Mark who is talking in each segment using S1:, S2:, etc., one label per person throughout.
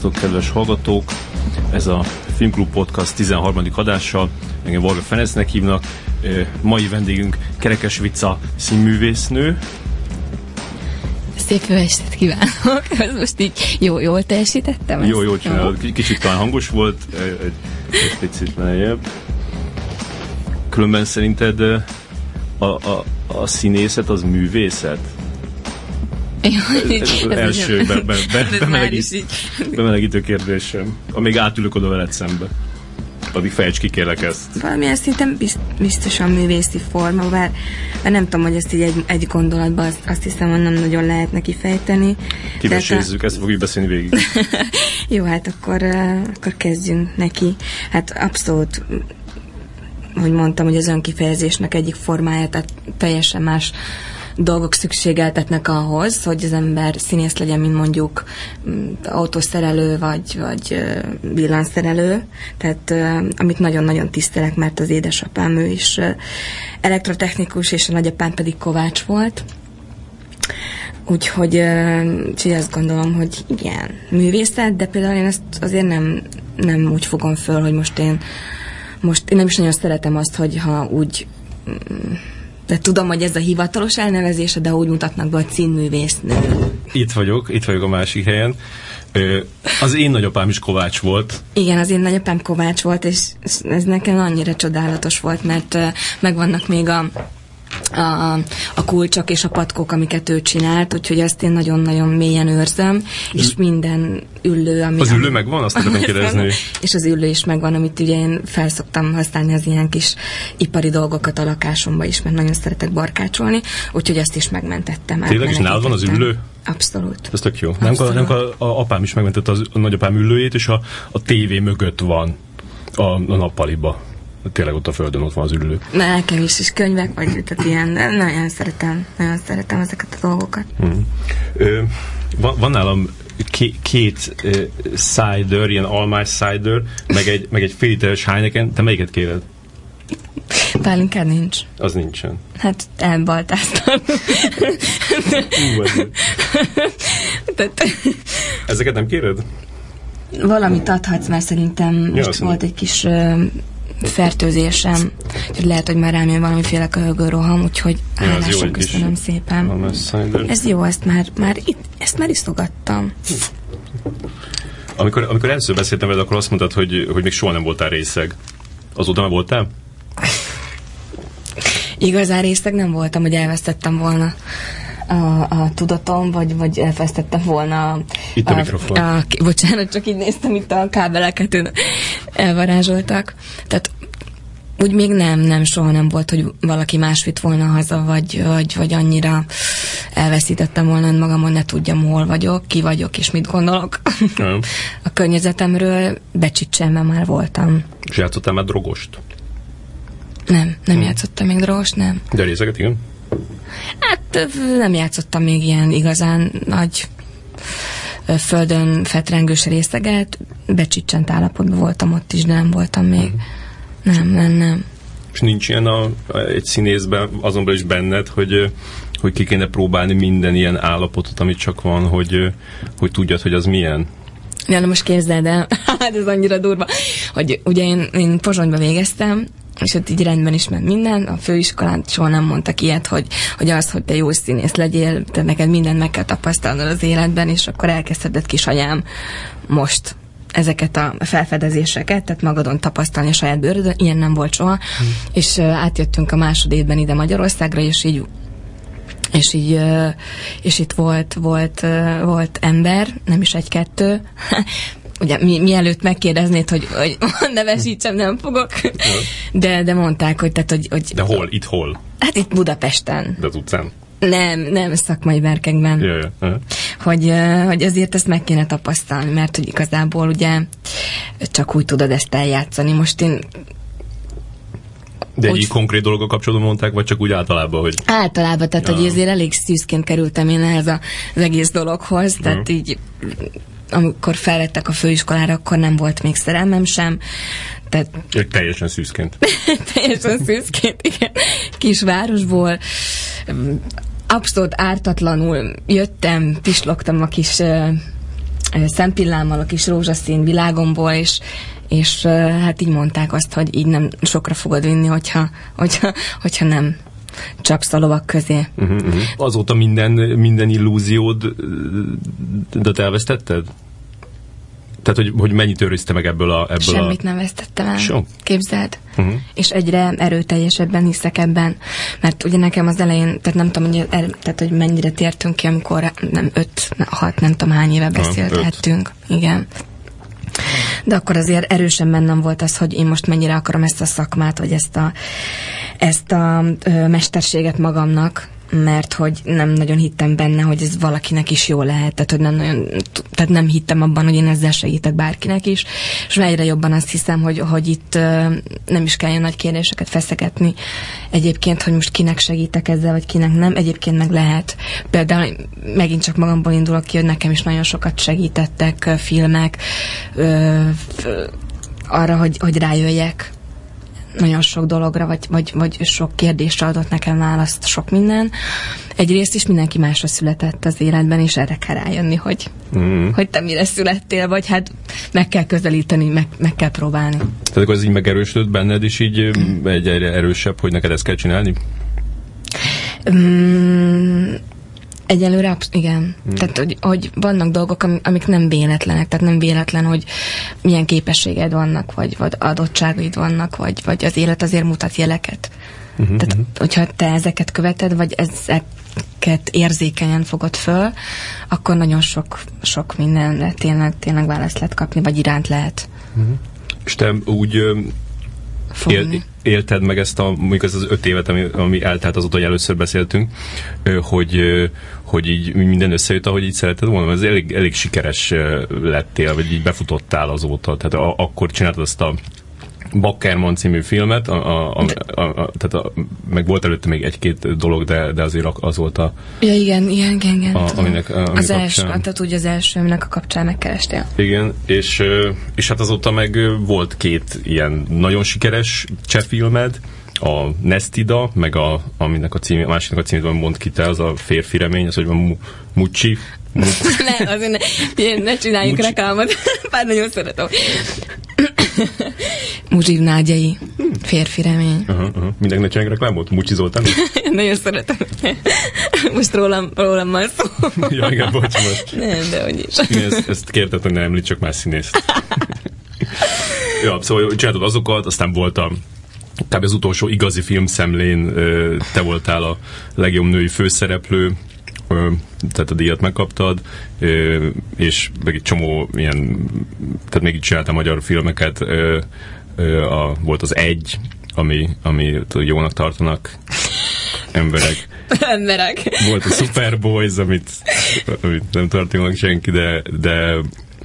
S1: Szervusztok, kedves hallgatók! Ez a Filmklub Podcast 13. adással. Engem Varga Ferencnek hívnak. Mai vendégünk Kerekes Vica színművésznő.
S2: Szép jó estét kívánok! Ez most így jó, jól teljesítettem?
S1: Jó, jól csinálod. Kicsit talán hangos volt, egy, egy picit lejjebb. Különben szerinted a, a, a színészet az művészet? Ez, ez az első be, be, be, bemelegít, bemelegítő kérdésem. Amíg átülök oda veled szembe. Addig fejts ki kérlek ezt.
S2: Valamilyen szinten biztosan művészi forma, bár, bár nem tudom, hogy ezt így egy, egy gondolatban azt, azt hiszem, hogy nem nagyon lehet neki fejteni.
S1: Kivesézzük, a... ezt fogjuk beszélni végig.
S2: Jó, hát akkor, akkor kezdjünk neki. Hát abszolút hogy mondtam, hogy az önkifejezésnek egyik formája, tehát teljesen más dolgok szükségeltetnek ahhoz, hogy az ember színész legyen, mint mondjuk mm, autószerelő vagy, vagy villanszerelő. Tehát amit nagyon-nagyon tisztelek, mert az édesapám ő is elektrotechnikus, és a nagyapám pedig kovács volt. Úgyhogy, úgyhogy azt gondolom, hogy igen, művészet, de például én ezt azért nem, nem úgy fogom föl, hogy most én most én nem is nagyon szeretem azt, hogy ha úgy mm, de tudom, hogy ez a hivatalos elnevezése, de úgy mutatnak be, hogy színművésznő.
S1: Itt vagyok, itt vagyok a másik helyen. Az én nagyapám is Kovács volt.
S2: Igen, az én nagyapám Kovács volt, és ez nekem annyira csodálatos volt, mert megvannak még a a, a kulcsok és a patkók, amiket ő csinált, úgyhogy ezt én nagyon-nagyon mélyen őrzöm, és minden üllő, ami...
S1: Az üllő megvan? Azt tudom kérdezni.
S2: És az üllő is megvan, amit ugye én felszoktam használni az ilyen kis ipari dolgokat a lakásomba is, mert nagyon szeretek barkácsolni, úgyhogy ezt is megmentettem.
S1: Tényleg is nálad van az üllő?
S2: Abszolút.
S1: Ez tök jó. Nem, nem a, a, apám is megmentette az, a nagyapám üllőjét, és a, a tévé mögött van a, a nappaliba tényleg ott a földön ott van az ülő.
S2: Nekem is, is könyvek, vagy tehát ilyen, nagyon szeretem, nagyon szeretem ezeket a dolgokat. Hmm.
S1: Ö, van, van nálam két, két uh, cider, ilyen almás cider, meg egy, meg egy fél literes Heineken, te melyiket kéred?
S2: Pálinkád nincs.
S1: Az nincsen.
S2: Hát elbaltáztam.
S1: Ezeket nem kéred?
S2: Valamit adhatsz, mert szerintem ja, most volt egy kis uh, fertőzésem, úgyhogy lehet, hogy már rám jön valamiféle köhögő roham, úgyhogy hálásan köszönöm szépen. Ez jó, ezt már, már itt, ezt már isztogattam.
S1: Amikor, amikor először beszéltem veled, akkor azt mondtad, hogy, hogy még soha nem voltál részeg. Azóta már voltál?
S2: Igazán részeg nem voltam, hogy elvesztettem volna a, a tudatom, vagy, vagy elvesztettem volna
S1: itt a, a mikrofon. A,
S2: bocsánat, csak így néztem, itt a kábeleket elvarázsoltak. Tehát úgy még nem, nem, soha nem volt, hogy valaki más vitt volna haza, vagy, vagy, vagy annyira elveszítettem volna magamon, ne tudjam, hol vagyok, ki vagyok, és mit gondolok. a környezetemről becsicsemben már voltam.
S1: És játszottál már drogost?
S2: Nem, nem hmm. játszottam még drogost, nem.
S1: De részeket, igen?
S2: Hát nem játszottam még ilyen igazán nagy földön fetrengős részeget, becsicsent állapotban voltam ott is, de nem voltam még. Mm. Nem, nem, nem.
S1: És nincs ilyen a, egy színészben, azonban is benned, hogy, hogy ki kéne próbálni minden ilyen állapotot, amit csak van, hogy, hogy tudjad, hogy az milyen?
S2: Ja, na most képzeld el, hát ez annyira durva, hogy ugye én, én Pozsonyba végeztem, és ott így rendben is ment minden. A főiskolán soha nem mondtak ilyet, hogy, hogy az, hogy te jó színész legyél, te neked mindent meg kell tapasztalnod az életben, és akkor elkezdheted kisanyám most ezeket a felfedezéseket, tehát magadon tapasztalni a saját bőrödön, ilyen nem volt soha, hmm. és átjöttünk a másodévben ide Magyarországra, és így és így, és itt volt, volt, volt ember, nem is egy-kettő, ugye mi, mielőtt megkérdeznéd, hogy, hogy nevesítsem, nem fogok. De, de mondták, hogy, tehát, hogy, hogy...
S1: De hol? Itt hol?
S2: Hát itt Budapesten.
S1: De az utcán?
S2: Nem, nem szakmai verkekben.
S1: Ja, ja.
S2: Hogy, hogy azért ezt meg kéne tapasztalni, mert hogy igazából ugye csak úgy tudod ezt eljátszani. Most én
S1: de egy úgy, konkrét dologgal kapcsolatban mondták, vagy csak úgy általában, hogy...
S2: Általában, tehát ja. hogy ezért elég szűzként kerültem én ehhez az egész dologhoz, tehát ja. így amikor felvettek a főiskolára, akkor nem volt még szerelmem sem. Tehát...
S1: Teljesen szűzként.
S2: teljesen szűzként, igen. Kisvárosból abszolút ártatlanul jöttem, pislogtam a kis szempillámmal, a kis rózsaszín világomból, és, és hát így mondták azt, hogy így nem sokra fogod vinni, hogyha, hogyha, hogyha nem csapsz a lovak közé.
S1: Uh-huh, uh-huh. Azóta minden, minden illúziód de elvesztetted? Tehát, hogy, hogy mennyit őrizte meg ebből a... Ebből
S2: Semmit
S1: a...
S2: nem vesztettem el. So. Képzeld. Uh-huh. És egyre erőteljesebben hiszek ebben. Mert ugye nekem az elején, tehát nem tudom, hogy, er, tehát, hogy mennyire tértünk ki, amikor nem öt, hat, nem tudom hány éve beszélhettünk. Igen. De akkor azért erősen bennem volt az, hogy én most mennyire akarom ezt a szakmát, vagy ezt a, ezt a ö, mesterséget magamnak, mert hogy nem nagyon hittem benne, hogy ez valakinek is jó lehet, tehát, hogy nem nagyon, tehát nem hittem abban, hogy én ezzel segítek bárkinek is, és egyre jobban azt hiszem, hogy, hogy itt nem is kell nagy kérdéseket feszegetni egyébként, hogy most kinek segítek ezzel, vagy kinek nem, egyébként meg lehet. Például megint csak magamból indulok ki, hogy nekem is nagyon sokat segítettek filmek, arra, hogy, hogy rájöjjek nagyon sok dologra, vagy, vagy, vagy sok kérdésre adott nekem választ, sok minden. Egyrészt is mindenki másra született az életben, és erre kell rájönni, hogy, mm. hogy te mire születtél, vagy hát meg kell közelíteni, meg, meg kell próbálni.
S1: Tehát akkor ez így megerősödött benned, és így mm. egy egyre erősebb, hogy neked ezt kell csinálni?
S2: Mm, Egyelőre, igen. Hmm. Tehát, hogy, hogy vannak dolgok, amik nem véletlenek, tehát nem véletlen, hogy milyen képességed vannak, vagy, vagy adottságaid vannak, vagy, vagy az élet azért mutat jeleket. Uh-huh, tehát, uh-huh. hogyha te ezeket követed, vagy ezeket érzékenyen fogod föl, akkor nagyon sok, sok mindenre tényleg, tényleg választ lehet kapni, vagy iránt lehet.
S1: Uh-huh. És te úgy él, élted meg ezt a, mondjuk ez az öt évet, ami, ami eltelt azóta, hogy először beszéltünk, hogy, hogy így minden összejött, ahogy így szereted volna, ez elég, elég sikeres lettél, vagy így befutottál azóta, tehát a, akkor csináltad azt a Bakkerman című filmet, a, a, a, a, tehát a, meg volt előtte még egy-két dolog, de, de azért az volt a...
S2: Ja, igen, igen, igen. igen a, aminek, aminek az első, tehát úgy az első, aminek a kapcsán megkerestél.
S1: Igen, és, és hát azóta meg volt két ilyen nagyon sikeres cseh filmed, a Nestida, meg a, aminek a címé, a másiknak a címét mond ki te, az a férfi remény, az, hogy van Mucsi.
S2: ne, azért ne, ne csináljuk Mucsi. reklámot, bár nagyon szeretem. Muzsiv nágyai, férfi remény.
S1: Uh-huh, uh-huh. Mindenki ne csinálják reklámot? Mucsi Zoltán?
S2: Nagyon szeretem. Most rólam, rólam van szó.
S1: ja, igen, bocs, most.
S2: Nem, de hogy is.
S1: Én ezt, ezt kérted, hogy ne említsek más színészt. ja, szóval csináltad azokat, aztán voltam kb. az utolsó igazi filmszemlén te voltál a legjobb női főszereplő, tehát a díjat megkaptad, és meg egy csomó ilyen, tehát még így csináltam magyar filmeket, a, volt az Egy, ami, ami jónak tartanak emberek.
S2: emberek.
S1: Volt a Superboys, amit, amit nem tartanak senki, de, de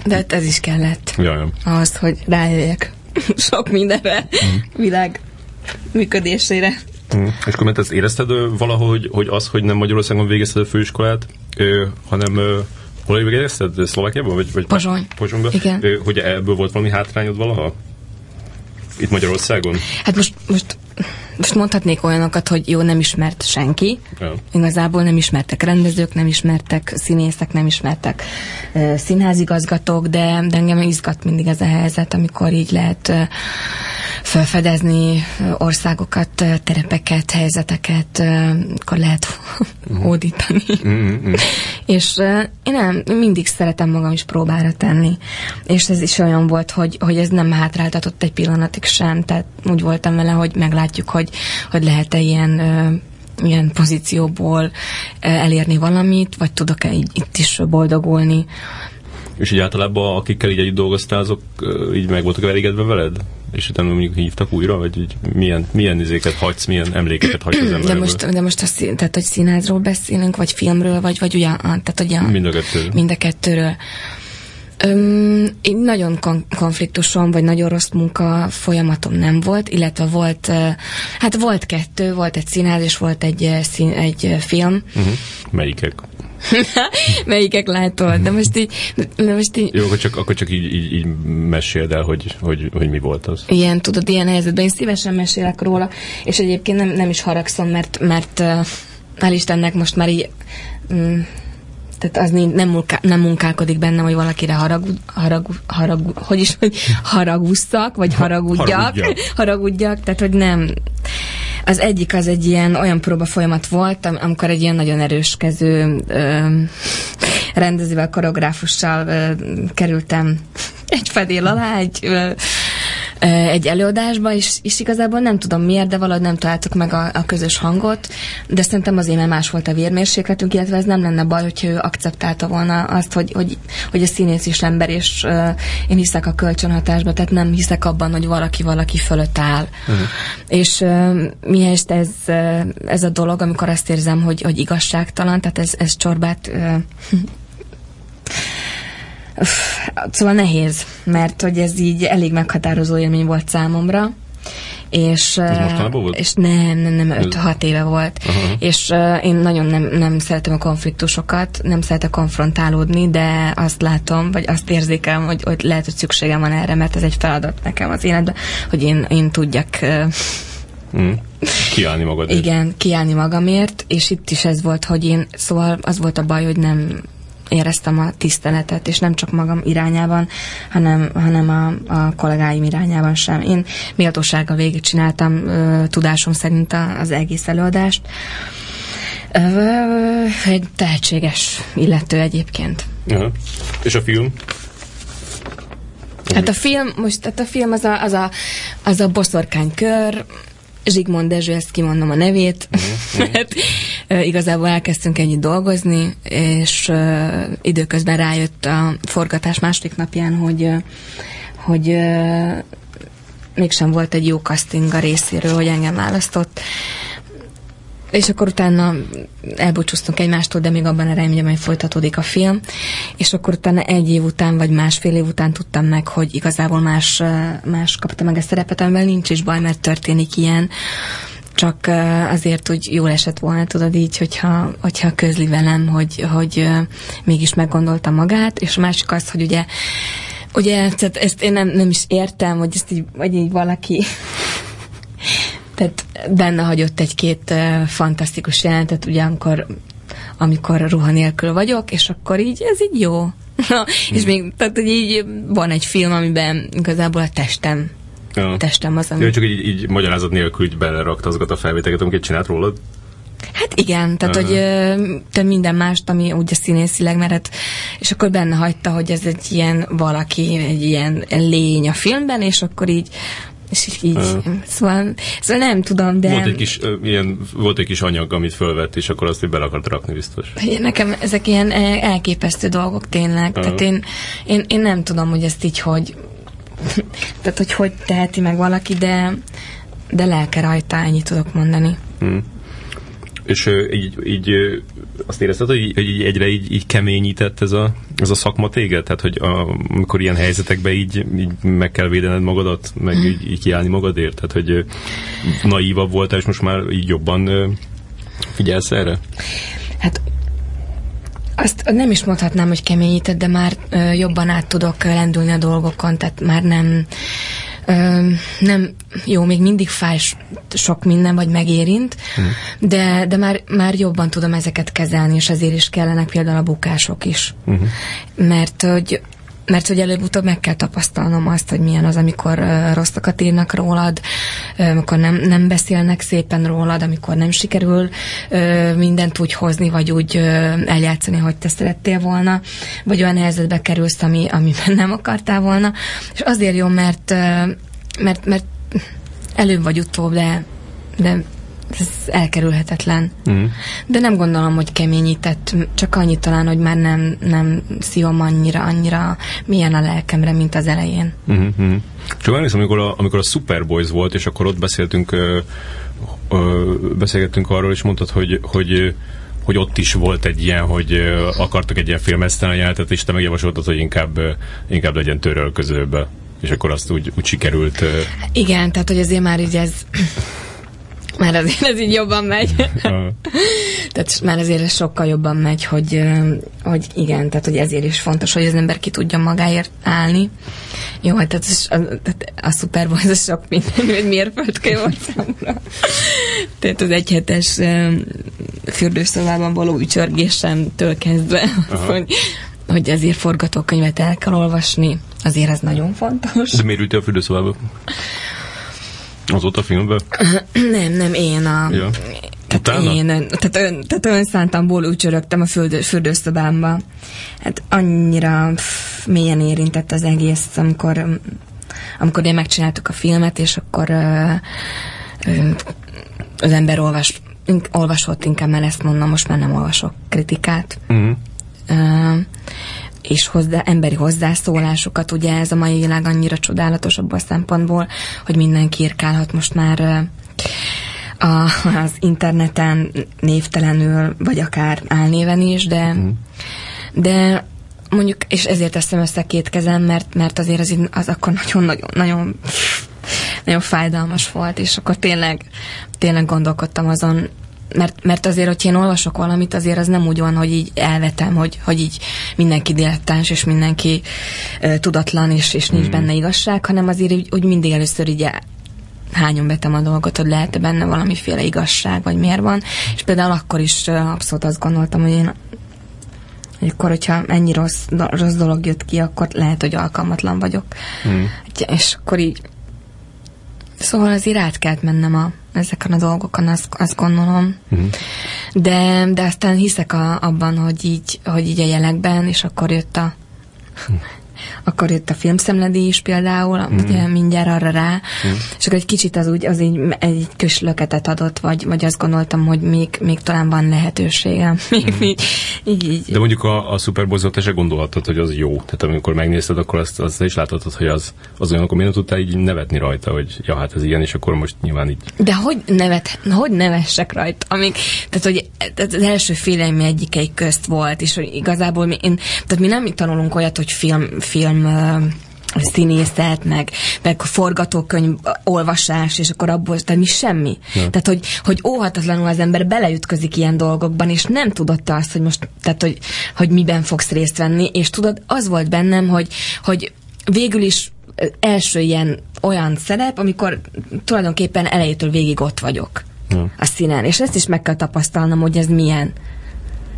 S2: de hát ez is kellett.
S1: Jaj.
S2: Ahhoz, hogy rájöjjek sok mindenre, mm. világ működésére.
S1: Mm. És akkor mert ezt érezted valahogy, hogy az, hogy nem Magyarországon végezted a főiskolát, ö, hanem ö, hol végezted? Szlovákiában? Vagy, vagy
S2: Pozsony.
S1: Pozsonyban? Igen. Ö, hogy ebből volt valami hátrányod valaha? Itt Magyarországon?
S2: Hát most, most most mondhatnék olyanokat, hogy jó, nem ismert senki. Ja. Igazából nem ismertek rendezők, nem ismertek színészek, nem ismertek uh, színházigazgatók, de, de engem izgat mindig ez a helyzet, amikor így lehet uh, felfedezni országokat, terepeket, helyzeteket, akkor lehet uh-huh. hódítani. Uh-huh. és én nem, mindig szeretem magam is próbára tenni. És ez is olyan volt, hogy, hogy ez nem hátráltatott egy pillanatig sem. Tehát úgy voltam vele, hogy meglátjuk, hogy, hogy lehet-e ilyen ilyen pozícióból elérni valamit, vagy tudok-e itt is boldogulni.
S1: És így általában akikkel így együtt dolgoztál, azok így meg voltak elégedve veled? És utána mondjuk hívtak újra, vagy így milyen, milyen izéket hagysz, milyen emlékeket hagysz az emberből?
S2: De most, de most a szín, tehát, hogy színházról beszélünk, vagy filmről, vagy, vagy ugye, tehát ugye
S1: mind a kettőről.
S2: Mind a kettőről. Öm, én nagyon kon- konfliktusom, vagy nagyon rossz munka folyamatom nem volt, illetve volt, hát volt kettő, volt egy színház, és volt egy, szín, egy film.
S1: Uh-huh. Melyikek?
S2: Melyikek látod? De most így... De most így...
S1: Jó, akkor csak, akkor csak így, így, így meséld el, hogy, hogy, hogy mi volt az.
S2: Ilyen, tudod, ilyen helyzetben én szívesen mesélek róla, és egyébként nem, nem is haragszom, mert, mert hál' Istennek most már így... Um, tehát az nem, munká, nem munkálkodik bennem, hogy valakire harag, harag, harag, hogy is, hogy haragusszak, vagy haragudjak, haragudjak. haragudjak, tehát hogy nem. Az egyik az egy ilyen olyan próba folyamat volt, amikor egy ilyen nagyon erőskező ö, rendezővel, koreográfussal ö, kerültem egy fedél alá, egy ö, egy előadásba, és, és igazából nem tudom miért, de valahogy nem találtuk meg a, a közös hangot, de szerintem azért, mert más volt a vérmérsékletünk, illetve ez nem lenne baj, hogyha ő akceptálta volna azt, hogy, hogy, hogy a színész is ember, és uh, én hiszek a kölcsönhatásba, tehát nem hiszek abban, hogy valaki valaki fölött áll. Uh-huh. És uh, mihez ez, ez a dolog, amikor azt érzem, hogy, hogy igazságtalan, tehát ez, ez csorbát uh, Szóval nehéz, mert hogy ez így elég meghatározó élmény volt számomra. És,
S1: ez volt?
S2: És nem, nem, nem, 5-6 éve volt. Uh-huh. És uh, én nagyon nem, nem szeretem a konfliktusokat, nem szeretek konfrontálódni, de azt látom, vagy azt érzékelem, hogy, hogy lehet, hogy szükségem van erre, mert ez egy feladat nekem az életben, hogy én, én tudjak uh,
S1: Mm. Kiállni magadért.
S2: Igen, kiállni magamért, és itt is ez volt, hogy én, szóval az volt a baj, hogy nem éreztem a tiszteletet, és nem csak magam irányában, hanem, hanem a, a kollégáim irányában sem. Én méltósággal végigcsináltam ö, tudásom szerint a, az egész előadást. Ö, egy tehetséges illető egyébként.
S1: Aha. És a film?
S2: Hát a film, most hát a film az a, az a, az a boszorkánykör, Zsigmond Dezső, ezt kimondom a nevét, uh-huh. mert uh, igazából elkezdtünk ennyit dolgozni, és időközben rájött a forgatás második napján, hogy, hogy mégsem volt egy jó casting a részéről, hogy engem választott, és akkor utána elbúcsúztunk egymástól, de még abban a reményem, hogy folytatódik a film, és akkor utána egy év után, vagy másfél év után tudtam meg, hogy igazából más, más kapta meg a szerepet, amivel nincs is baj, mert történik ilyen, csak azért úgy jól esett volna, tudod így, hogyha, hogyha közli velem, hogy, hogy mégis meggondolta magát, és a másik az, hogy ugye Ugye, tehát ezt én nem, nem is értem, hogy ezt így, vagy így valaki tehát benne hagyott egy-két fantasztikus jelentet, ugye amikor, amikor ruha nélkül vagyok, és akkor így, ez így jó. Na, és hmm. még, tehát hogy így van egy film, amiben igazából a testem Ja. testem az,
S1: ami... Ja, csak így, így magyarázat nélkül így belerakta azokat a felvételeket, amiket csinált rólad?
S2: Hát igen, tehát uh-huh. hogy te minden mást, ami ugye színészileg, mert hát, és akkor benne hagyta, hogy ez egy ilyen valaki, egy ilyen lény a filmben, és akkor így és így, uh. szóval, szóval nem tudom, de...
S1: Volt egy, kis, uh, ilyen, volt egy kis anyag, amit fölvett, és akkor azt így bele akart rakni biztos.
S2: Nekem ezek ilyen elképesztő dolgok tényleg, uh. tehát én, én, én nem tudom, hogy ezt így hogy tehát, hogy hogy teheti meg valaki, de de lelke rajta, ennyit tudok mondani. Hmm.
S1: És így, így azt érezted, hogy, hogy így egyre így, így keményített ez a, ez a szakma téged? Tehát, hogy a, amikor ilyen helyzetekben így, így meg kell védened magadat, meg így, így kiállni magadért? Tehát, hogy naívabb voltál, és most már így jobban figyelsz erre?
S2: Hát azt nem is mondhatnám, hogy keményített, de már jobban át tudok lendülni a dolgokon, tehát már nem nem, jó, még mindig fáj sok minden, vagy megérint, hmm. de, de már, már jobban tudom ezeket kezelni, és ezért is kellenek például a bukások is. Hmm. Mert hogy mert hogy előbb-utóbb meg kell tapasztalnom azt, hogy milyen az, amikor rosszakat írnak rólad, amikor nem, nem beszélnek szépen rólad, amikor nem sikerül mindent úgy hozni, vagy úgy eljátszani, hogy te szerettél volna, vagy olyan helyzetbe kerülsz, ami, amiben nem akartál volna. És azért jó, mert, mert, mert előbb vagy utóbb, de, de ez elkerülhetetlen. Mm. De nem gondolom, hogy keményített, csak annyit talán, hogy már nem, nem szívom annyira, annyira milyen a lelkemre, mint az elején.
S1: Mm-hmm. Csak emlékszem, amikor a, amikor a Superboys volt, és akkor ott beszéltünk, ö, ö, beszélgettünk arról, és mondtad, hogy, hogy hogy ott is volt egy ilyen, hogy akartak egy ilyen filmesztelen jelentet, és te megjavasoltad, hogy inkább, inkább legyen törölközőbe. És akkor azt úgy, úgy sikerült.
S2: Igen, tehát hogy azért már így ez már azért ez így jobban megy. tehát már azért ez sokkal jobban megy, hogy, hogy igen, tehát hogy ezért is fontos, hogy az ember ki tudja magáért állni. Jó, hát tehát a, tehát a Super Bowl az sok minden, mérföldkő volt számomra. tehát az egyhetes fürdőszobában való ücsörgésemtől kezdve, hogy, hogy ezért forgatókönyvet el kell olvasni, azért ez nagyon fontos.
S1: De miért ültél a fürdőszobába? Az ott a filmben?
S2: nem, nem, én a... Ja. Tehát Utána? én, tehát, ön, tehát önszántamból ücsörögtem a fürdő, fürdőszobámba. Hát annyira pff, mélyen érintett az egész, amikor, amikor én megcsináltuk a filmet, és akkor ö, ö, az ember olvas, olvasott, inkább mert ezt mondom, most már nem olvasok kritikát. Uh-huh. Uh, és hozzá, emberi hozzászólásokat, ugye ez a mai világ annyira csodálatos abban a szempontból, hogy mindenki írkálhat most már a, az interneten névtelenül, vagy akár álnéven is, de, uh-huh. de mondjuk, és ezért teszem össze két kezem, mert, mert azért az, az akkor nagyon-nagyon nagyon, nagyon fájdalmas volt, és akkor tényleg, tényleg gondolkodtam azon, mert, mert azért, hogy én olvasok valamit, azért az nem úgy van, hogy így elvetem, hogy, hogy így mindenki dilettáns, és mindenki uh, tudatlan, és, és nincs mm. benne igazság, hanem azért úgy, úgy mindig először így hányon vetem a dolgot, hogy lehet benne valamiféle igazság, vagy miért van. És például akkor is abszolút azt gondoltam, hogy én hogy akkor, hogyha ennyi rossz, rossz dolog jött ki, akkor lehet, hogy alkalmatlan vagyok. Mm. És akkor így Szóval azért át kellett mennem a, ezeken a dolgokon, azt, azt gondolom. Uh-huh. De, de aztán hiszek a, abban, hogy így, hogy így a jelekben, és akkor jött a uh-huh akkor jött a filmszemledi is például, mm. ugye mindjárt arra rá, mm. és akkor egy kicsit az úgy, az így egy kis löketet adott, vagy, vagy azt gondoltam, hogy még, még talán van lehetőségem. Még, mm. így, így, így.
S1: De mondjuk a, a Super bowl te se gondolhatod, hogy az jó. Tehát amikor megnézted, akkor azt, azt is láthatod, hogy az, az olyan, akkor miért tudtál így nevetni rajta, hogy ja, hát ez ilyen, és akkor most nyilván így.
S2: De hogy nevet, hogy nevessek rajta? Amíg, tehát, hogy az első félelmi egyikei közt volt, és hogy igazából mi, én, tehát mi nem tanulunk olyat, hogy film, film színészet, meg, meg forgatókönyv olvasás, és akkor abból, tehát mi semmi. Ja. Tehát, hogy, hogy óhatatlanul az ember beleütközik ilyen dolgokban, és nem tudott azt, hogy most, tehát, hogy, hogy miben fogsz részt venni, és tudod, az volt bennem, hogy, hogy végül is első ilyen olyan szerep, amikor tulajdonképpen elejétől végig ott vagyok ja. a színen, és ezt is meg kell tapasztalnom, hogy ez milyen.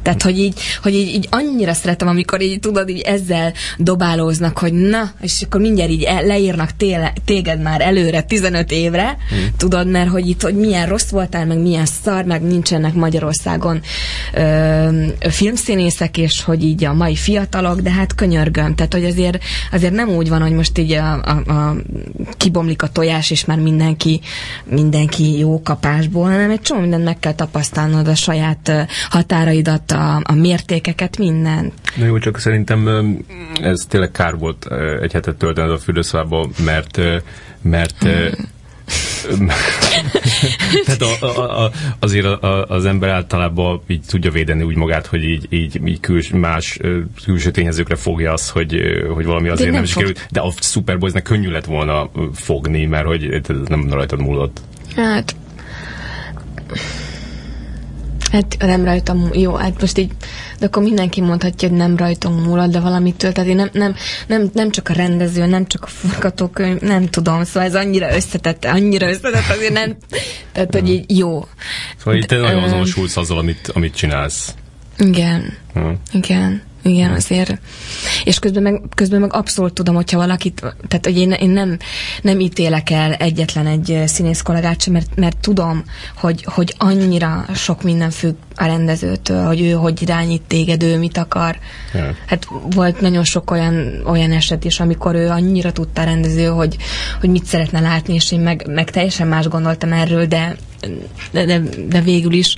S2: Tehát, hogy így, hogy így, így annyira szeretem, amikor így tudod, így ezzel dobálóznak, hogy na, és akkor mindjárt így leírnak téle, téged már előre 15 évre, hmm. tudod, mert hogy itt, hogy milyen rossz voltál, meg milyen szar, meg nincsenek Magyarországon ö, filmszínészek, és hogy így a mai fiatalok, de hát könyörgöm. Tehát, hogy azért, azért nem úgy van, hogy most így a, a, a kibomlik a tojás, és már mindenki, mindenki jó kapásból, hanem egy csomó mindent meg kell tapasztalnod a saját határaidat, a, a mértékeket, mindent.
S1: Na jó, csak szerintem ez tényleg kár volt egy hetet töltened a fürdőszobába, mert mert Tehát a, a, a, azért a, az ember általában így tudja védeni úgy magát, hogy így, így, így küls, más külső tényezőkre fogja azt, hogy, hogy valami azért de nem, nem is került. De a Superboysnek könnyű lett volna fogni, mert hogy ez nem rajtad múlott.
S2: Hát Hát nem rajtam, jó, hát most így, de akkor mindenki mondhatja, hogy nem rajtam múlott, de valamitől, tehát én nem, nem, nem, nem csak a rendező, nem csak a forgatókönyv, nem tudom, szóval ez annyira összetett, annyira összetett, azért nem, tehát hogy így jó.
S1: Szóval itt te nagyon azonosulsz azzal, amit, amit csinálsz.
S2: Igen, uh-huh. igen. Igen, azért. És közben meg, közben meg abszolút tudom, hogyha valakit, tehát hogy én, én nem, nem ítélek el egyetlen egy színész kollégát sem, mert, mert tudom, hogy, hogy annyira sok minden függ a rendezőtől, hogy ő hogy irányít téged, ő mit akar. Yeah. Hát volt nagyon sok olyan, olyan eset is, amikor ő annyira tudta a rendező, hogy, hogy mit szeretne látni, és én meg, meg teljesen más gondoltam erről, de, de, de, de végül is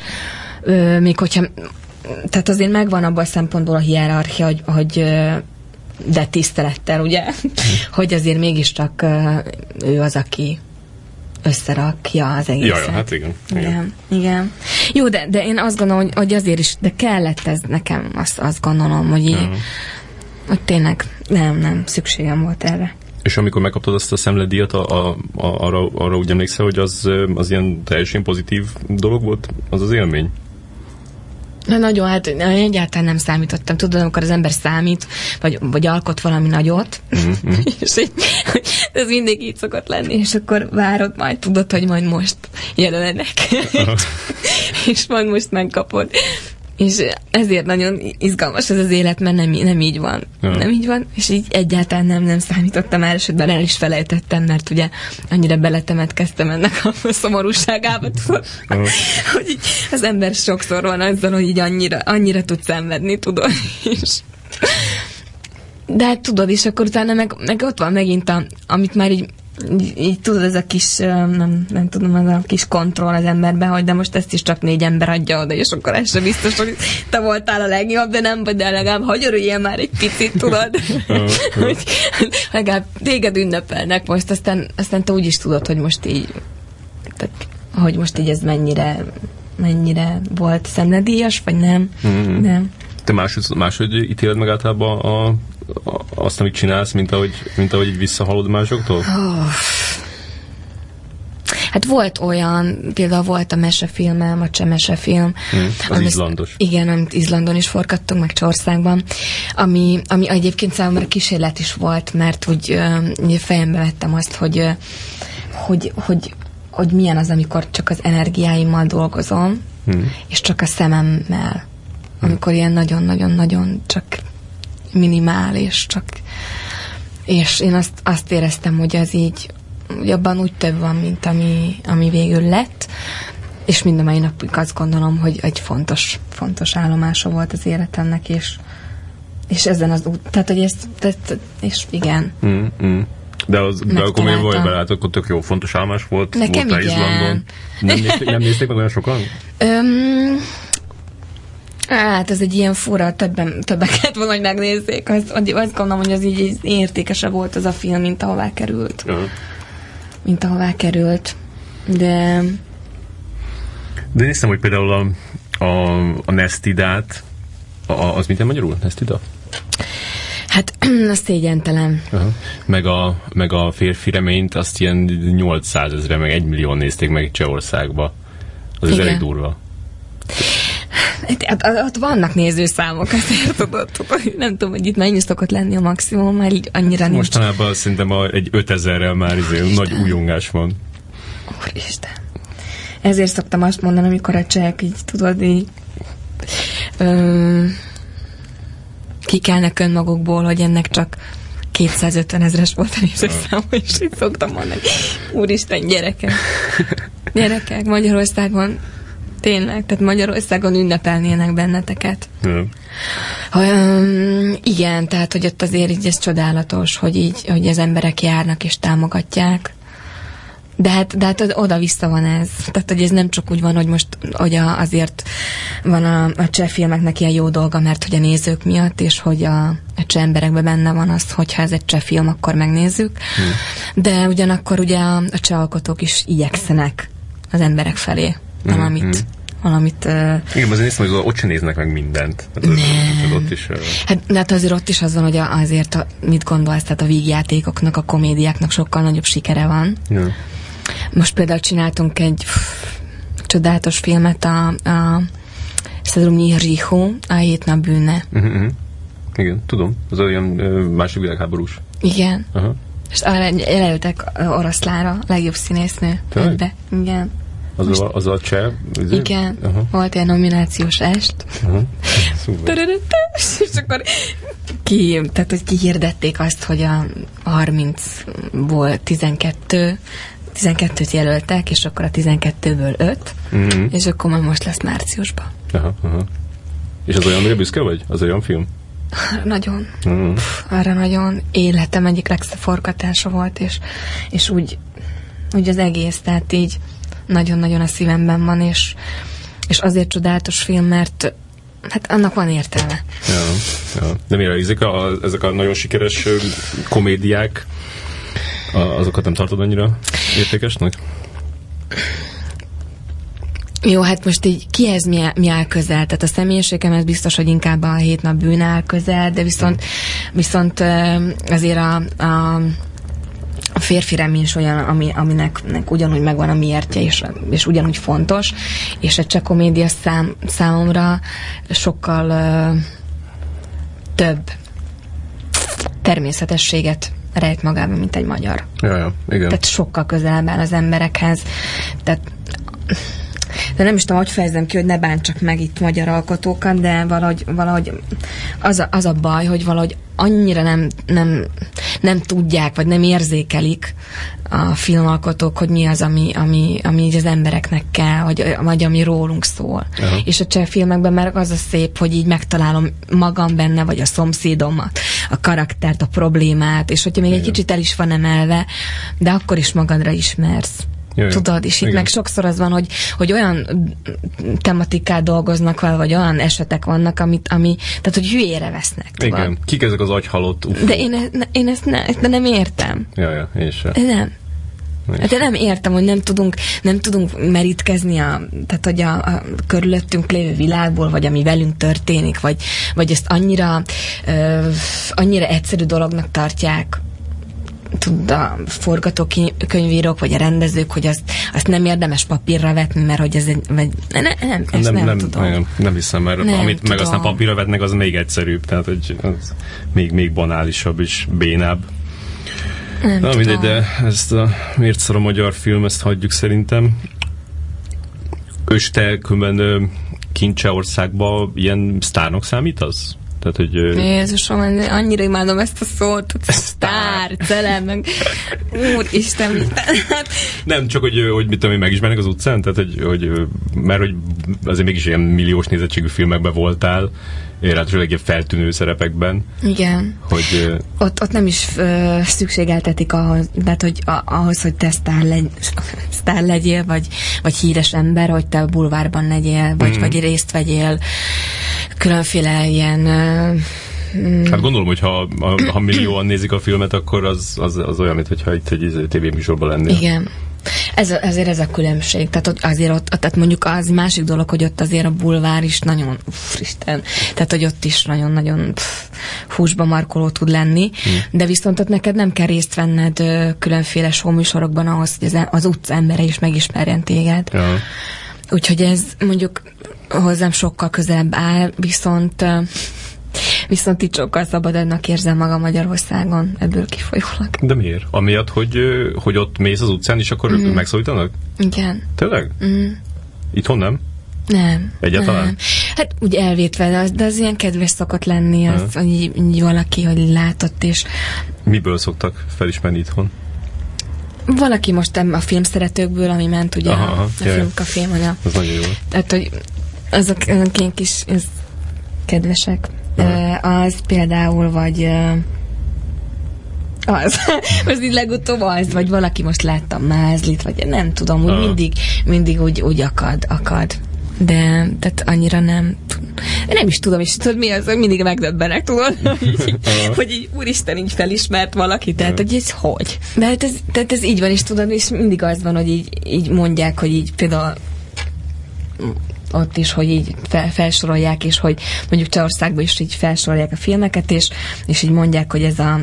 S2: ö, még hogyha tehát azért megvan abban a szempontból a hierarchia, hogy, hogy de tisztelettel, ugye, hogy azért mégiscsak ő az, aki összerakja az egészet.
S1: Jaj, hát igen.
S2: Igen, igen. igen. Jó, de, de én azt gondolom, hogy, hogy azért is, de kellett ez nekem, azt, azt gondolom, hogy, így, hogy tényleg nem, nem, szükségem volt erre.
S1: És amikor megkaptad azt a szemledíjat, a, a, a, arra, arra úgy emlékszel, hogy az, az ilyen teljesen pozitív dolog volt, az az élmény?
S2: Na, nagyon, hát egyáltalán nem számítottam. Tudod, amikor az ember számít, vagy, vagy alkot valami nagyot, mm-hmm. és így, ez mindig így szokott lenni, és akkor várod, majd tudod, hogy majd most jelenek. és majd most megkapod. És ezért nagyon izgalmas ez az élet, mert nem, nem így van. Ja. Nem így van, és így egyáltalán nem, nem számítottam el, esetben el is felejtettem, mert ugye annyira beletemetkeztem ennek a szomorúságába, tudod, ja. hogy így az ember sokszor van azzal, hogy így annyira, annyira tud szenvedni, tudod, és de hát tudod, és akkor utána meg, meg ott van megint, a, amit már így így, így tudod, ez a kis, nem, nem tudom, ez a kis kontroll az emberben, hogy de most ezt is csak négy ember adja oda, és akkor ez sem biztos, hogy te voltál a legjobb, de nem vagy, de legalább hagy örüljél már egy picit, tudod? hogy legalább téged ünnepelnek most, aztán, aztán te úgy is tudod, hogy most így, tehát, hogy most így ez mennyire, mennyire volt szemledíjas, vagy nem. Mm-hmm. Nem.
S1: Te máshogy, máshogy ítéled meg általában a azt, amit csinálsz, mint ahogy, mint ahogy visszahalod másoktól? Oh.
S2: Hát volt olyan, például volt a mesefilmem, a csemesefilm.
S1: Hmm, az amit, izlandos.
S2: Igen, amit Izlandon is forgattunk, meg Csországban, ami, ami egyébként számomra kísérlet is volt, mert úgy uh, fejembe vettem azt, hogy, hogy, hogy, hogy milyen az, amikor csak az energiáimmal dolgozom, hmm. és csak a szememmel. Amikor ilyen nagyon-nagyon-nagyon csak minimál, és csak és én azt, azt éreztem, hogy ez így hogy abban úgy több van, mint ami, ami végül lett, és mind a mai napig azt gondolom, hogy egy fontos, fontos állomása volt az életemnek, és, és ezen az út, tehát, hogy ezt, tehát, és igen.
S1: Mm, mm. De, az, de akkor miért vagy belát, akkor tök jó, fontos állomás volt?
S2: Nekem
S1: igen.
S2: Izlandon.
S1: Nem nézték, nem nézték meg olyan sokan?
S2: Öm, Hát ez egy ilyen fura, többen, többeket volna, hogy megnézzék. Azt, azt gondolom, hogy az így értékesebb volt az a film, mint ahová került. Uh-huh. Mint ahová került. De...
S1: De néztem, hogy például a, a, a Nestidát, a, az mit magyarul? Nestida?
S2: Hát, a szégyentelen.
S1: Uh-huh. Meg, a, meg a férfi reményt, azt ilyen 800 ezre, meg 1 millió nézték meg Csehországba. Az elég durva.
S2: Hát, ott vannak nézőszámok, azért tudod, tudod, nem tudom, hogy itt mennyi szokott lenni a maximum, mert így annyira nincs.
S1: Mostanában szerintem a, egy 5000-rel már izé, nagy újongás van.
S2: Úristen. Ezért szoktam azt mondani, amikor a csehek így tudod, így ö, kikelnek önmagukból, hogy ennek csak 250 ezres volt a nézőszám, és így szoktam mondani, úristen, gyerekek, gyerekek, Magyarországon Tényleg, tehát Magyarországon ünnepelnének benneteket. Ja. Um, igen, tehát, hogy ott azért így ez csodálatos, hogy így, hogy az emberek járnak és támogatják. De hát, de hát oda-vissza van ez. Tehát, hogy ez nem csak úgy van, hogy most hogy a, azért van a, a cseh filmeknek ilyen jó dolga, mert hogy a nézők miatt, és hogy a, a cseh emberekben benne van az, hogyha ez egy cseh film, akkor megnézzük. Hmm. De ugyanakkor ugye a, a cseh alkotók is igyekszenek az emberek felé valamit. Mm-hmm. Valamit, uh,
S1: Igen, azért néztem, hogy ott sem néznek meg mindent. Hát, nem.
S2: ott is, uh... hát, de hát azért ott is az van, hogy azért a, mit gondolsz, tehát a vígjátékoknak, a komédiáknak sokkal nagyobb sikere van. Ja. Most például csináltunk egy pff, csodálatos filmet, a, a Szedrumnyi Riho, a hét nap bűne. Uh-huh.
S1: Igen, tudom. Az olyan uh, másik világháborús.
S2: Igen. Uh-huh. És arra eljöttek oroszlára, legjobb színésznő. Igen.
S1: Az, a, az a cseh?
S2: Azért? Igen, uh-huh. volt egy nominációs est. Uh-huh. és akkor ki, tehát, hogy kihirdették azt, hogy a 30-ból 12 12-t jelöltek, és akkor a 12-ből 5, uh-huh. és akkor majd most lesz márciusban.
S1: Aha, aha. És az olyan, büszke vagy? Az olyan film?
S2: Nagyon. Uh-huh. Pff, arra nagyon életem egyik legszebb forgatása volt, és, és úgy, úgy az egész, tehát így nagyon-nagyon a szívemben van, és, és azért csodálatos film, mert hát annak van értelme.
S1: Ja, ja. De mire ezek a, ezek a nagyon sikeres komédiák, azokat nem tartod annyira értékesnek?
S2: Jó, hát most így kihez mi, mi áll közel? Tehát a személyiségem ez biztos, hogy inkább a hét nap bűn áll közel, de viszont, viszont azért a, a férfi remény is olyan, ami, aminek nek ugyanúgy megvan a miértje, és, és ugyanúgy fontos, és egy cseh komédia szám, számomra sokkal uh, több természetességet rejt magában, mint egy magyar.
S1: Ja, ja, igen.
S2: Tehát sokkal közelebb áll az emberekhez. Tehát de nem is tudom, hogy fejezem ki, hogy ne bántsak meg itt magyar alkotókat, de valahogy, valahogy az, a, az a baj, hogy valahogy annyira nem, nem, nem tudják, vagy nem érzékelik a filmalkotók, hogy mi az, ami, ami, ami így az embereknek kell, vagy, vagy ami rólunk szól.
S1: Aha.
S2: És a cseh filmekben már az a szép, hogy így megtalálom magam benne, vagy a szomszédomat, a karaktert, a problémát, és hogyha még egy
S1: Igen.
S2: kicsit el is van emelve, de akkor is magadra ismersz.
S1: Jaj,
S2: Tudod, és itt
S1: igen.
S2: meg sokszor az van, hogy, hogy olyan tematikát dolgoznak vele, vagy olyan esetek vannak, amit, ami, tehát hogy hülyére vesznek. Tudod?
S1: Igen. Kik ezek az agyhalott ufók?
S2: De én, e- én ezt ne, de nem értem.
S1: Ja, ja, én sem.
S2: Nem. De nem értem, hogy nem tudunk, nem tudunk merítkezni a, tehát, hogy a, a körülöttünk lévő világból, vagy ami velünk történik, vagy, vagy ezt annyira, ö, annyira egyszerű dolognak tartják tud a forgatókönyvírók, vagy a rendezők, hogy azt, azt nem érdemes papírra vetni, mert hogy ez egy, vagy, ne, nem, nem, nem,
S1: nem, nem,
S2: tudom.
S1: nem, nem hiszem, mert
S2: Nem
S1: amit meg
S2: tudom.
S1: aztán papírra vetnek, az még egyszerűbb, tehát hogy az még, még banálisabb és bénább.
S2: nem
S1: Na
S2: tudom.
S1: mindegy, de ezt a miért szar a magyar film, ezt hagyjuk szerintem. És te különben Kincseországban ilyen sztárnak számítasz? Tehát, hogy
S2: Jézusom, annyira imádom ezt a szót, hogy sztár, celem, meg úristen, hát
S1: nem csak, hogy, hogy mit tudom én, megismernek az utcán, tehát, hogy, hogy mert hogy azért mégis ilyen milliós nézettségű filmekben voltál, ráadásul feltűnő szerepekben,
S2: igen.
S1: hogy
S2: Ott, ott nem is ö, szükségeltetik ahhoz, tehát, hogy a, ahhoz, hogy te sztár, legy, sztár legyél, vagy, vagy híres ember, hogy te bulvárban legyél, vagy, mm. vagy részt vegyél különféle ilyen ö,
S1: Hát gondolom, hogy ha, ha, millióan nézik a filmet, akkor az, az, az olyan, mintha itt egy tévéműsorban lennél.
S2: Igen. Ez, a- ezért ez a különbség. Tehát hogy azért ott, tehát mondjuk az másik dolog, hogy ott azért a bulvár is nagyon, Isten, tehát hogy ott is nagyon-nagyon húsba markoló tud lenni, hmm. de viszont ott neked nem kell részt venned ö, különféle showműsorokban ahhoz, hogy az, az utca embere is megismerjen téged.
S1: Ja.
S2: Úgyhogy ez mondjuk hozzám sokkal közelebb áll, viszont ö, viszont itt sokkal szabadabbnak érzem magam Magyarországon ebből kifolyólag.
S1: De miért? Amiatt, hogy, hogy ott mész az utcán, és akkor mm. megszólítanak?
S2: Igen.
S1: Tényleg? Mm. Itthon nem?
S2: Nem.
S1: Egyáltalán?
S2: Nem. Hát úgy elvétve, de az, de az ilyen kedves szokott lenni, az, hogy így, így valaki, hogy látott, és
S1: Miből szoktak felismerni itthon?
S2: valaki most a filmszeretőkből, ami ment ugye
S1: Aha,
S2: aha, a, a filmkafém, hogy a,
S1: Az nagyon jó.
S2: tehát, hogy azok, azok ilyen kis ez kedvesek. Az például, vagy az. most így legutóbb az, vagy valaki most látta a mázlit, vagy nem tudom, úgy mindig, mindig úgy, úgy akad, akad. De, tehát annyira nem nem is tudom, és tudod mi az, hogy mindig megdöbbenek, tudod? Hogy, hogy így, úristen, így felismert valaki, tehát hogy ez hogy? De hát ez, tehát ez így van, és tudod, és mindig az van, hogy így, így mondják, hogy így például ott is, hogy így fel, felsorolják, és hogy mondjuk Csehországban is így felsorolják a filmeket, és, és így mondják, hogy ez a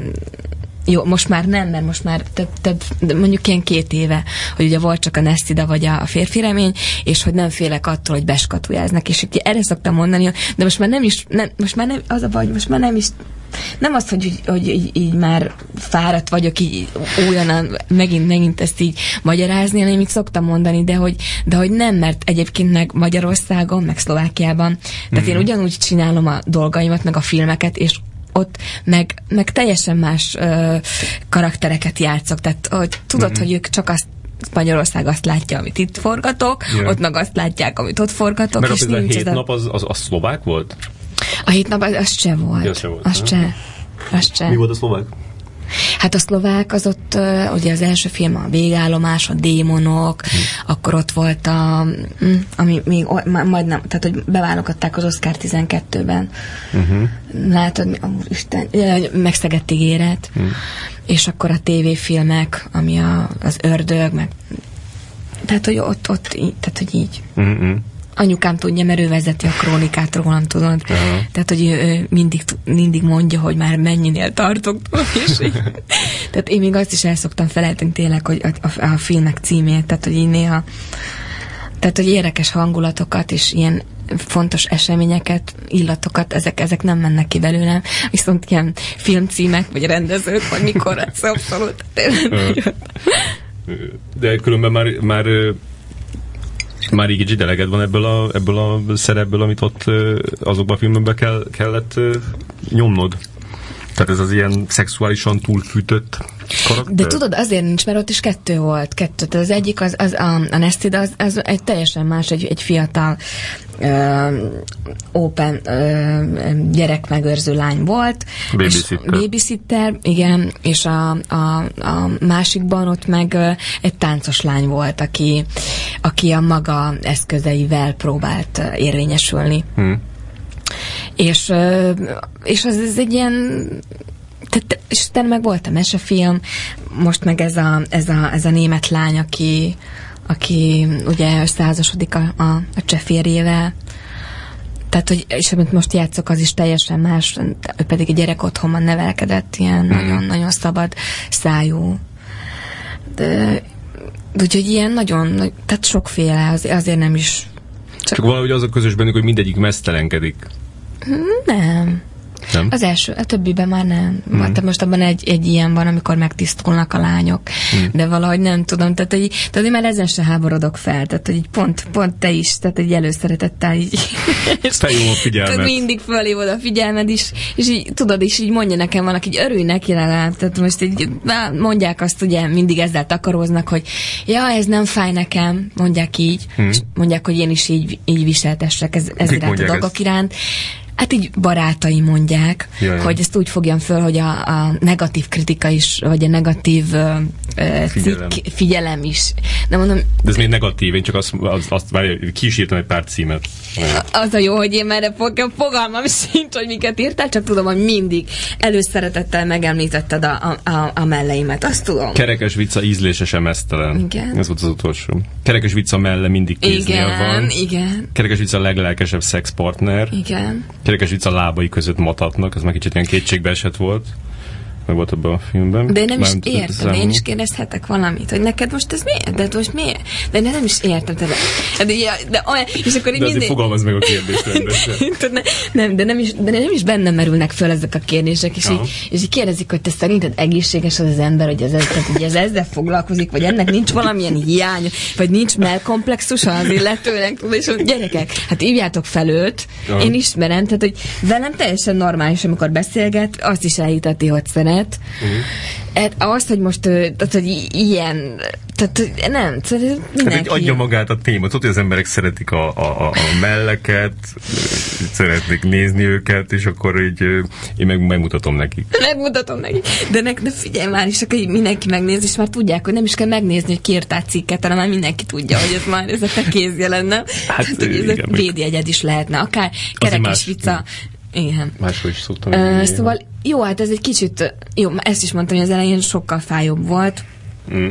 S2: jó, most már nem, mert most már több, több mondjuk ilyen két éve, hogy ugye volt csak a Nestida vagy a, a férfi remény, és hogy nem félek attól, hogy beskatujáznak, és így erre szoktam mondani, de most már nem is, nem, most már nem, az a baj, most már nem is nem az, hogy, hogy, hogy így, így, már fáradt vagyok így olyan megint, megint ezt így magyarázni, hanem így szoktam mondani, de hogy, de hogy nem, mert egyébként meg Magyarországon, meg Szlovákiában, tehát én ugyanúgy csinálom a dolgaimat, meg a filmeket, és ott meg, meg teljesen más ö, karaktereket játszok. Tehát hogy tudod, mm-hmm. hogy ők csak azt Magyarország azt látja, amit itt forgatok, yeah. ott meg azt látják, amit ott forgatok,
S1: Mert
S2: és
S1: a,
S2: nincs
S1: hét
S2: a...
S1: nap az, az, az szlovák volt?
S2: A hét nap az, az cseh volt.
S1: Ja, cseh volt,
S2: Az
S1: aha.
S2: cseh. Az cseh.
S1: volt a szlovák?
S2: Hát a szlovák az ott, ugye az első film a végállomás, a démonok,
S1: Hm.
S2: akkor ott volt a, mm, ami még o- ma- majd nem, tehát hogy beválogatták az Oscar 12-ben.
S1: Mhm.
S2: Uh-huh. Látod, mi, oh, Isten, megszegett ígéret.
S1: Hm.
S2: Uh-huh. És akkor a tévéfilmek, ami a, az ördög, meg tehát, hogy ott, ott így, tehát, hogy így.
S1: Mm-mm.
S2: Anyukám tudja, mert ő vezeti a krónikát rólam, tudod.
S1: Aha.
S2: Tehát, hogy ő, mindig, mindig mondja, hogy már mennyinél tartok. És így, tehát én még azt is el szoktam felejteni tényleg, hogy a, a, a filmek címét, tehát, hogy így néha tehát, hogy érdekes hangulatokat és ilyen fontos eseményeket, illatokat, ezek, ezek nem mennek ki belőlem, viszont ilyen filmcímek, vagy rendezők, vagy mikor, ez abszolút.
S1: De különben már, már már így kicsit eleged van ebből a, ebből a szerepből, amit ott azokban a filmekben kell, kellett nyomnod. Tehát ez az ilyen szexuálisan túlfűtött karakter.
S2: De tudod, azért nincs, mert ott is kettő volt. Kettő. Tehát az egyik, az, az a, a Nested, az, az egy teljesen más, egy, egy fiatal ö, open ö, gyerekmegőrző lány volt.
S1: Babysitter.
S2: Babysitter, igen, és a, a, a másikban ott meg ö, egy táncos lány volt, aki, aki a maga eszközeivel próbált érvényesülni.
S1: Hmm.
S2: És, és az, ez egy ilyen tehát, és utána meg volt a mesefilm, most meg ez a, ez a, ez a német lány, aki, aki ugye összeházasodik a, a, a cseh férjével. Tehát, hogy, és amit most játszok, az is teljesen más, ő pedig egy gyerek otthonban nevelkedett, ilyen
S1: Mhm.
S2: nagyon-nagyon szabad szájú. De, úgyhogy ilyen nagyon, nagy- tehát sokféle, az, azért nem is
S1: Csak valahogy az a közös bennük, hogy mindegyik mesztelenkedik.
S2: nem.
S1: Nem?
S2: Az első, a többiben már nem. Mm. Tehát most abban egy, egy ilyen van, amikor megtisztulnak a lányok. Mm. De valahogy nem tudom. Tehát, hogy, tehát én már ezen se háborodok fel. Tehát, hogy így pont, pont te is, tehát egy előszeretettel így.
S1: Felhívom a figyelmet.
S2: Mindig fölhívod a figyelmed is, és így tudod is, így mondja nekem valaki, hogy örülj neki legalább. Tehát most így mondják azt, ugye mindig ezzel takaróznak, hogy ja, ez nem fáj nekem, mondják így, hmm. és mondják, hogy én is így, így viseltessek ez, ez iránt a dolgok
S1: ezt?
S2: iránt. Hát így barátai mondják,
S1: Ja, ja.
S2: hogy ezt úgy fogjam föl, hogy a, a negatív kritika is, vagy a negatív ö,
S1: Figyelem.
S2: cikk, figyelem is. De mondom,
S1: De ez még negatív, én csak azt, azt, azt várj, ki is írtam egy pár címet.
S2: Az a jó, hogy én már fog, fogalmam sincs, hogy miket írtál, csak tudom, hogy mindig előszeretettel megemlítetted a, a, a, a melleimet. Azt tudom.
S1: Kerekes vicca ízlésesen mesztelen.
S2: Igen.
S1: Ez volt az utolsó. Kerekes vicca melle mindig kéznél
S2: igen,
S1: van.
S2: igen,
S1: Kerekes vicca a leglelkesebb szexpartner.
S2: igen.
S1: Kerekes vicca a lábai között matatnak, ez már kicsit ilyen kétségbe esett volt. Meg volt abban a filmben.
S2: De én nem is
S1: Mármint
S2: értem, én is kérdezhetek valamit, hogy neked most ez miért? De hát most miért? De én nem is értem. De, de, ja, de olyan, és akkor így
S1: De
S2: mindig...
S1: fogalmaz meg a kérdést rendesen.
S2: Nem, de nem is, de nem is bennem merülnek föl ezek a kérdések, és
S1: Aha.
S2: így, és így kérdezik, hogy te szerinted egészséges az az ember, hogy ez, tehát, hogy ez ezzel foglalkozik, vagy ennek nincs valamilyen hiány, vagy nincs melkomplexusa az illetőnek, és hogy gyerekek, hát ívjátok fel őt,
S1: Aha.
S2: én ismerem, tehát, hogy velem teljesen normális, amikor beszélget, azt is elhiteti, hogy szeret. Uh-huh. Azt, hogy most, tehát, hogy ilyen, tehát hogy nem, tehát mindenki.
S1: egy adja magát a téma. Tudod, hogy az emberek szeretik a, a, a, melleket, szeretnék nézni őket, és akkor így én meg megmutatom nekik.
S2: Megmutatom neki. De, ne, de figyelj már is, akkor így mindenki megnéz, és már tudják, hogy nem is kell megnézni, hogy kiírtál cikket, hanem már mindenki tudja, hogy ez már ez a te kézje lenne.
S1: Hát,
S2: hogy ez
S1: igen,
S2: védjegyed is lehetne, akár
S1: más.
S2: kerekes vicca. Igen.
S1: Máshol is szoktam.
S2: Uh,
S1: így-
S2: szóval jó, hát ez egy kicsit, jó, ezt is mondtam, hogy az elején sokkal fájóbb volt.
S1: Mm.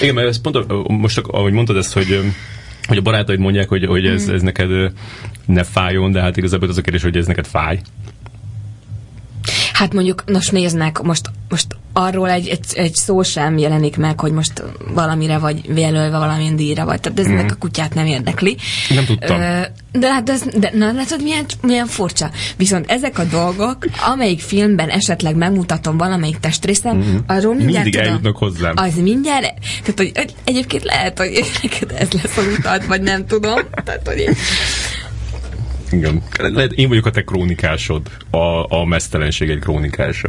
S1: Igen, mert ezt pont, most ahogy mondtad ezt, hogy hogy a barátaid mondják, hogy, hogy ez, ez neked ne fájjon, de hát igazából az a kérdés, hogy ez neked fáj.
S2: Hát mondjuk, most néznek, most, most arról egy, egy, egy szó sem jelenik meg, hogy most valamire vagy jelölve valamilyen díjra vagy. Tehát ez mm. a kutyát nem érdekli.
S1: Nem tudtam.
S2: Ö, de hát ez, de, na látod, milyen, milyen furcsa. Viszont ezek a dolgok, amelyik filmben esetleg megmutatom valamelyik testrészem, mm-hmm. arról mindjárt
S1: Mindig
S2: tudom.
S1: eljutnak hozzám.
S2: Az mindjárt, tehát hogy egy- egyébként lehet, hogy neked ez lesz a utat, vagy nem tudom. Tehát, hogy én,
S1: Igen. Én vagyok a te krónikásod. A, a mesztelenség egy krónikása.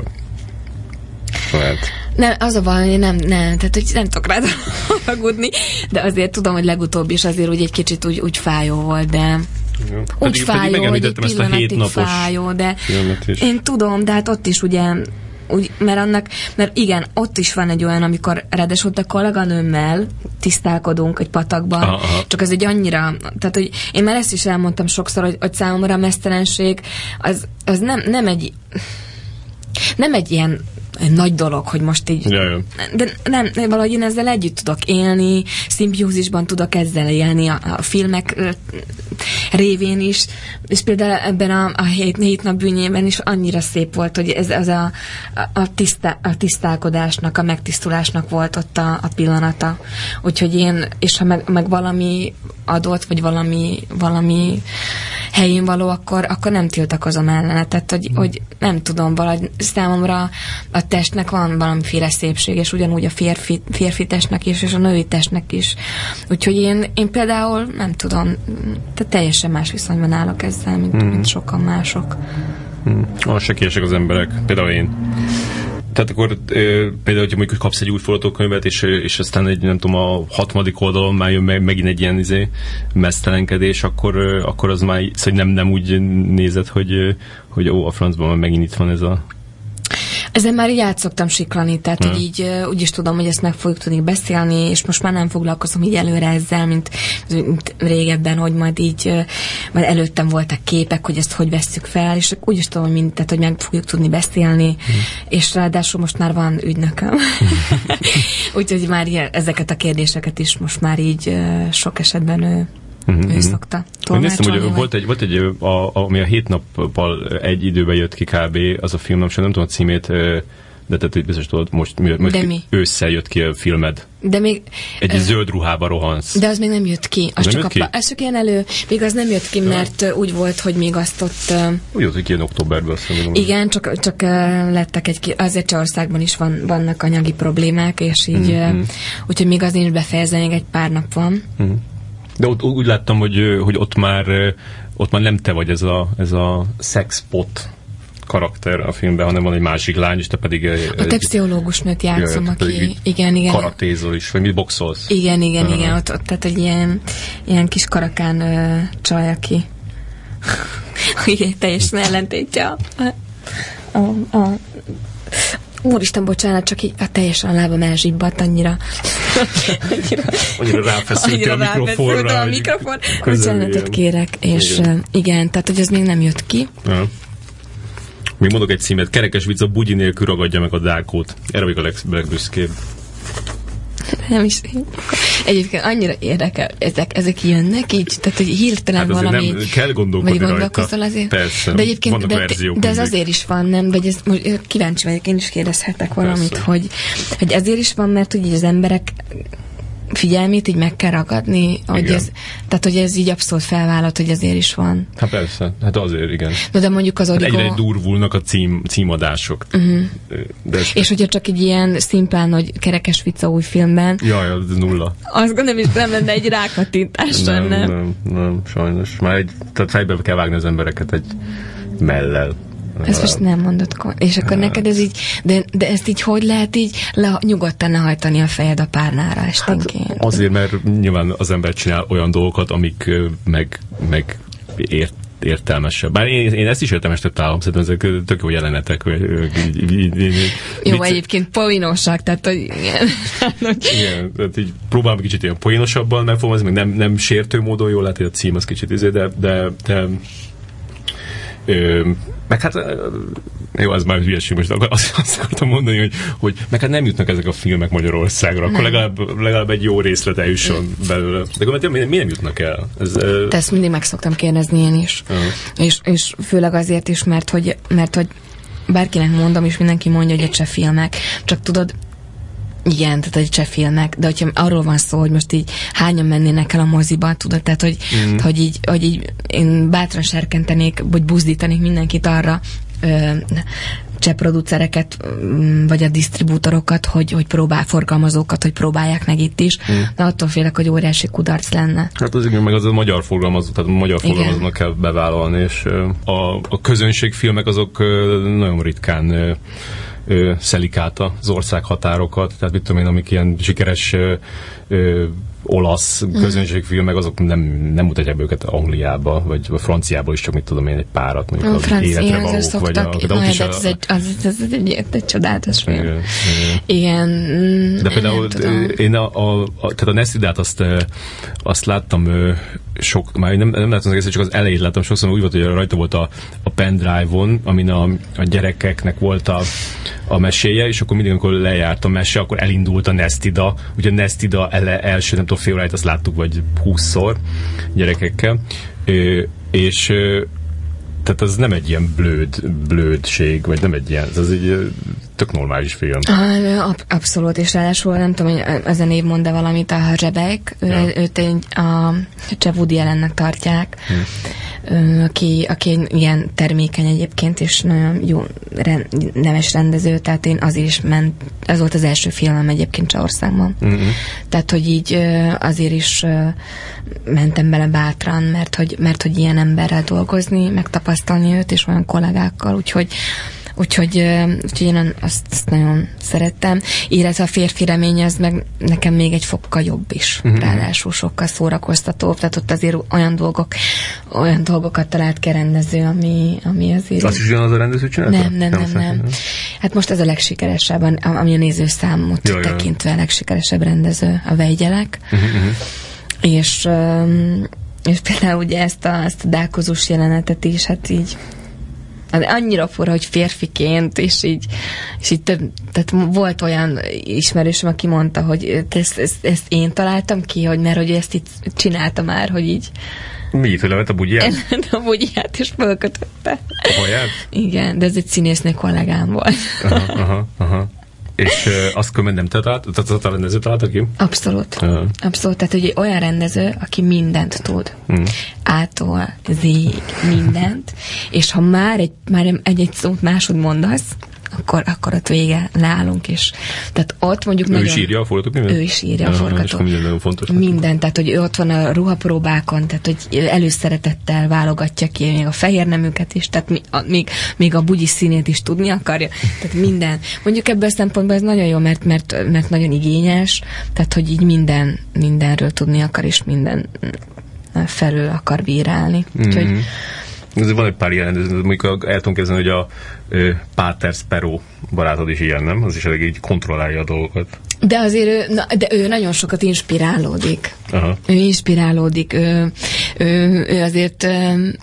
S1: Lehet.
S2: Nem, az a baj, hogy nem, nem, tehát hogy nem tudok rád haragudni, de azért tudom, hogy legutóbb is azért úgy egy kicsit úgy, úgy fájó volt, de
S1: Ja.
S2: úgy
S1: Pedig- pedig
S2: fájó, hogy egy
S1: ezt a hétnapos
S2: fájó, de én tudom, de hát ott is ugye úgy, mert annak, mert igen, ott is van egy olyan, amikor ráadásul a kolléganőmmel tisztálkodunk egy patakban,
S1: aha.
S2: csak ez egy annyira, tehát hogy én már ezt is elmondtam sokszor, hogy, hogy számomra a mesztelenség az, az nem, nem egy nem egy ilyen egy nagy dolog, hogy most így...
S1: Ja, ja.
S2: De nem, nem, valahogy én ezzel együtt tudok élni, szimbiózisban tudok ezzel élni a, a filmek ö, révén is, és például ebben a, a hét, hét nap bűnyében is annyira szép volt, hogy ez, ez a, a, a, tisztá, a tisztálkodásnak, a megtisztulásnak volt ott a, a pillanata. Úgyhogy én, és ha meg, meg valami adott, vagy valami, valami helyén való, akkor, akkor nem tiltakozom ellene. Tehát, hogy, mm. hogy nem tudom, valahogy számomra a testnek van valamiféle szépség, és ugyanúgy a férfi, férfi testnek is, és a női testnek is. Úgyhogy én, én például nem tudom, tehát teljesen más viszonyban állok ezzel, mint, mm. mint sokan mások.
S1: Mm. Ah, sekélyesek az emberek, például én. Tehát akkor például, hogyha mondjuk kapsz egy új forgatókönyvet, és, és aztán egy, nem tudom, a hatmadik oldalon már jön meg, megint egy ilyen izé, mesztelenkedés, akkor, akkor az már szóval nem, nem úgy nézed, hogy, hogy ó, a francban megint itt van ez a
S2: ezen már így át szoktam siklani, tehát hogy így úgy is tudom, hogy ezt meg fogjuk tudni beszélni, és most már nem foglalkozom így előre ezzel, mint, mint régebben, hogy majd így, majd előttem voltak képek, hogy ezt hogy vesszük fel, és úgy is tudom, hogy mind, tehát, hogy meg fogjuk tudni beszélni, hmm. és ráadásul most már van ügynököm. Úgyhogy már ilyen, ezeket a kérdéseket is most már így sok esetben ő Uh-huh. Ő szokta
S1: Én néztem, hogy volt egy, volt egy a, a, ami a hét nappal egy időben jött ki kb. az a film, nem, nem tudom a címét, de te biztos tudod, most, most
S2: de mi?
S1: ősszel jött ki a filmed.
S2: De még...
S1: Egy uh, zöld ruhába rohansz.
S2: De az még nem jött ki. Az, az csak a, ez csak ilyen elő, még az nem jött ki, mert ja. úgy volt, hogy még azt ott...
S1: Úgy volt, hogy ilyen októberben azt
S2: mondom. Igen, csak, csak lettek egy... Azért Csországban is van, vannak anyagi problémák, és így... Mm-hmm. Úgyhogy még az nincs befejezve, még egy pár nap van. Mm-hmm.
S1: De ott úgy láttam, hogy, hogy ott már ott már nem te vagy ez a, ez a sexpot karakter a filmben, hanem van egy másik lány, és te pedig...
S2: A te pszichológusnőt játszom, aki... Igen, igen.
S1: Karatézol is, vagy mit boxolsz?
S2: Igen, igen, uh-huh. igen. Ott, ott, tehát egy ilyen, ilyen kis karakán uh, csaj, aki igen, teljesen ellentétje a, a, a Úristen, bocsánat, csak így a teljesen a lábam elzsibbadt annyira.
S1: annyira, annyira ráfeszült a mikrofonra.
S2: a mikrofon. Bocsánatot kérek, és igen. igen, tehát hogy ez még nem jött ki. Ja.
S1: Még mondok egy címet, Kerekes vicc a bugyi nélkül ragadja meg a dákót. Erre vagyok a legbüszkébb.
S2: Nem is. Egyébként annyira érdekel, ezek, ezek jönnek így, tehát hogy hirtelen hát valami...
S1: Nem, kell gondolkodni vagy gondolkozol
S2: azért.
S1: Persze,
S2: de egyébként, de, de, ez azért is van, nem? Vagy ez, most kíváncsi vagyok, én is kérdezhetek valamit, Persze. hogy, hogy ezért is van, mert hogy az emberek figyelmét így meg kell ragadni, hogy ez, tehát hogy ez így abszolút felvállalt, hogy azért is van.
S1: Hát persze, hát azért igen.
S2: De, de mondjuk az origó...
S1: Hát egyre durvulnak a cím, címadások. Uh-huh.
S2: De. És hogyha csak egy ilyen szimplán, hogy kerekes vicca új filmben.
S1: Jaj, az nulla.
S2: Azt gondolom, is nem lenne egy rákatintás,
S1: nem, nem, nem, nem, sajnos. Már egy, tehát fejbe kell vágni az embereket egy mellel.
S2: Ezt most nem mondod, és akkor neked ez így, de, de ezt így hogy lehet így le, nyugodtan lehajtani a fejed a párnára esténként? Hát
S1: azért, mert nyilván az ember csinál olyan dolgokat, amik meg, meg ért értelmesebb. Bár én, én ezt is értelmesebb találom, szerintem ezek tök jó jelenetek.
S2: jó, egyébként poénosak, tehát hogy igen.
S1: igen, tehát így próbálom kicsit ilyen poénosabban megfogalmazni, meg nem, nem sértő módon jól lehet, hogy a cím az kicsit izé, de, de, de Ö, meg hát, jó, ez már hülyeség, most azt, azt akartam mondani, hogy, hogy meg hát nem jutnak ezek a filmek Magyarországra, akkor legalább, legalább egy jó részlet eljusson belőle. De akkor mi, mi nem jutnak el? Ez,
S2: Te ezt mindig meg szoktam kérdezni én is. Uh-huh. És, és főleg azért is, mert hogy, mert hogy bárkinek mondom, és mindenki mondja, hogy egy filmek. Csak tudod, igen, tehát egy cseh filmek, de hogyha arról van szó, hogy most így hányan mennének el a moziba, tudod, tehát hogy, mm. hogy, így, hogy így én bátran serkentenék, vagy buzdítanék mindenkit arra, ö, cseh producereket, mm, vagy a disztribútorokat, hogy, hogy próbál, forgalmazókat, hogy próbálják meg itt is, mm. de attól félek, hogy óriási kudarc lenne.
S1: Hát az igen, meg az a magyar forgalmazó, tehát a magyar forgalmazónak kell bevállalni, és a, a közönségfilmek azok nagyon ritkán ö, szelik át az ország határokat, tehát mit tudom én, amik ilyen sikeres ö, ö, olasz mhm. közönségfilmek, azok nem, nem mutatják őket Angliába, vagy a Franciába is csak mit tudom én, egy párat, mondjuk
S2: az életre valók, vagy a, de ott is a, ez, egy, az, ez egy, egy csodálatos film. Igen. igen.
S1: De például én a, a, a, tehát a Neszidát azt, azt láttam sok, már nem, nem láttam az egészet, csak az elejét láttam sokszor, úgy volt, hogy rajta volt a, a pendrive-on, amin a, a gyerekeknek volt a, a meséje, és akkor mindig, amikor lejárt a mese, akkor elindult a Nestida, ugye a Nestida ele, első, nem tudom, fél óráit, azt láttuk, vagy húszszor gyerekekkel, ö, és ö, tehát az nem egy ilyen blöd, blödség, vagy nem egy ilyen, ez egy tök normális film.
S2: Ab- abszolút, és ráadásul nem tudom, hogy ez a név mond valamit, a Rebek, ő,
S1: Ja.
S2: őt egy, a Jeff Woody ellennek tartják, ő, aki, aki egy ilyen termékeny egyébként, és nagyon jó rend, neves rendező, tehát én azért is ment, ez volt az első filmem egyébként Csehországban.
S1: Mhm.
S2: Tehát, hogy így azért is mentem bele bátran, mert hogy, mert hogy ilyen emberrel dolgozni, megtapasztalni őt, és olyan kollégákkal, úgyhogy Úgyhogy, úgyhogy én azt, azt nagyon szerettem. Illetve a férfi remény az meg nekem még egy fokkal jobb is. Uh-huh. Ráadásul sokkal szórakoztatóbb. Tehát ott azért olyan dolgok, olyan dolgokat talált ki rendező, ami, ami azért...
S1: Azt is ugyanaz a rendező csinálta?
S2: Nem, nem, nem, nem. Hát most ez a legsikeresebb, ami a nézőszámot
S1: jó.
S2: tekintve a legsikeresebb rendező, a Vegyelek.
S1: Uh-huh, uh-huh.
S2: És, és például ugye ezt a, ezt a dákozós jelenetet is, hát így annyira fura, hogy férfiként, és így, és így több, tehát volt olyan ismerősöm, aki mondta, hogy ezt, ezt, ezt én találtam ki, hogy mert hogy ezt itt csinálta már, hogy így
S1: Mi, hogy levett a bugyját?
S2: a bugyját is fölkötötte.
S1: A haját?
S2: Igen, de ez egy színésznő kollégám volt.
S1: Aha, aha, aha. És uh, azt különben nem te talált, tehát a rendező találta ki?
S2: Abszolút.
S1: Aha.
S2: Abszolút. Tehát, egy olyan rendező, aki mindent tud.
S1: Mm.
S2: Ától, zég, mindent. És ha már egy, már egy, egy szót másod mondasz, akkor, akkor ott vége, leállunk, és tehát ott mondjuk
S1: Ő
S2: nagyon...
S1: is írja a forgatókönyvet?
S2: Ő is írja a
S1: Aha,
S2: forgatót.
S1: akkor minden nagyon fontos.
S2: Minden, tehát hogy ő ott van a ruhapróbákon, tehát hogy előszeretettel válogatja ki még a fehér neműket is, tehát mi, a, még, még a bugyi színét is tudni akarja, tehát minden. Mondjuk ebből a szempontból ez nagyon jó, mert, mert, mert nagyon igényes, tehát hogy így minden, mindenről tudni akar, és minden felől akar bírálni. Úgyhogy
S1: Azért van egy pár ilyen, ez- mondjuk el tudom kezdeni, hogy a ö, Páter Sparrow barátod is ilyen, nem? Az is elég így kontrollálja a dolgokat.
S2: De azért ő, na, de ő nagyon sokat inspirálódik.
S1: Aha.
S2: Ő inspirálódik, ő, ő, ő azért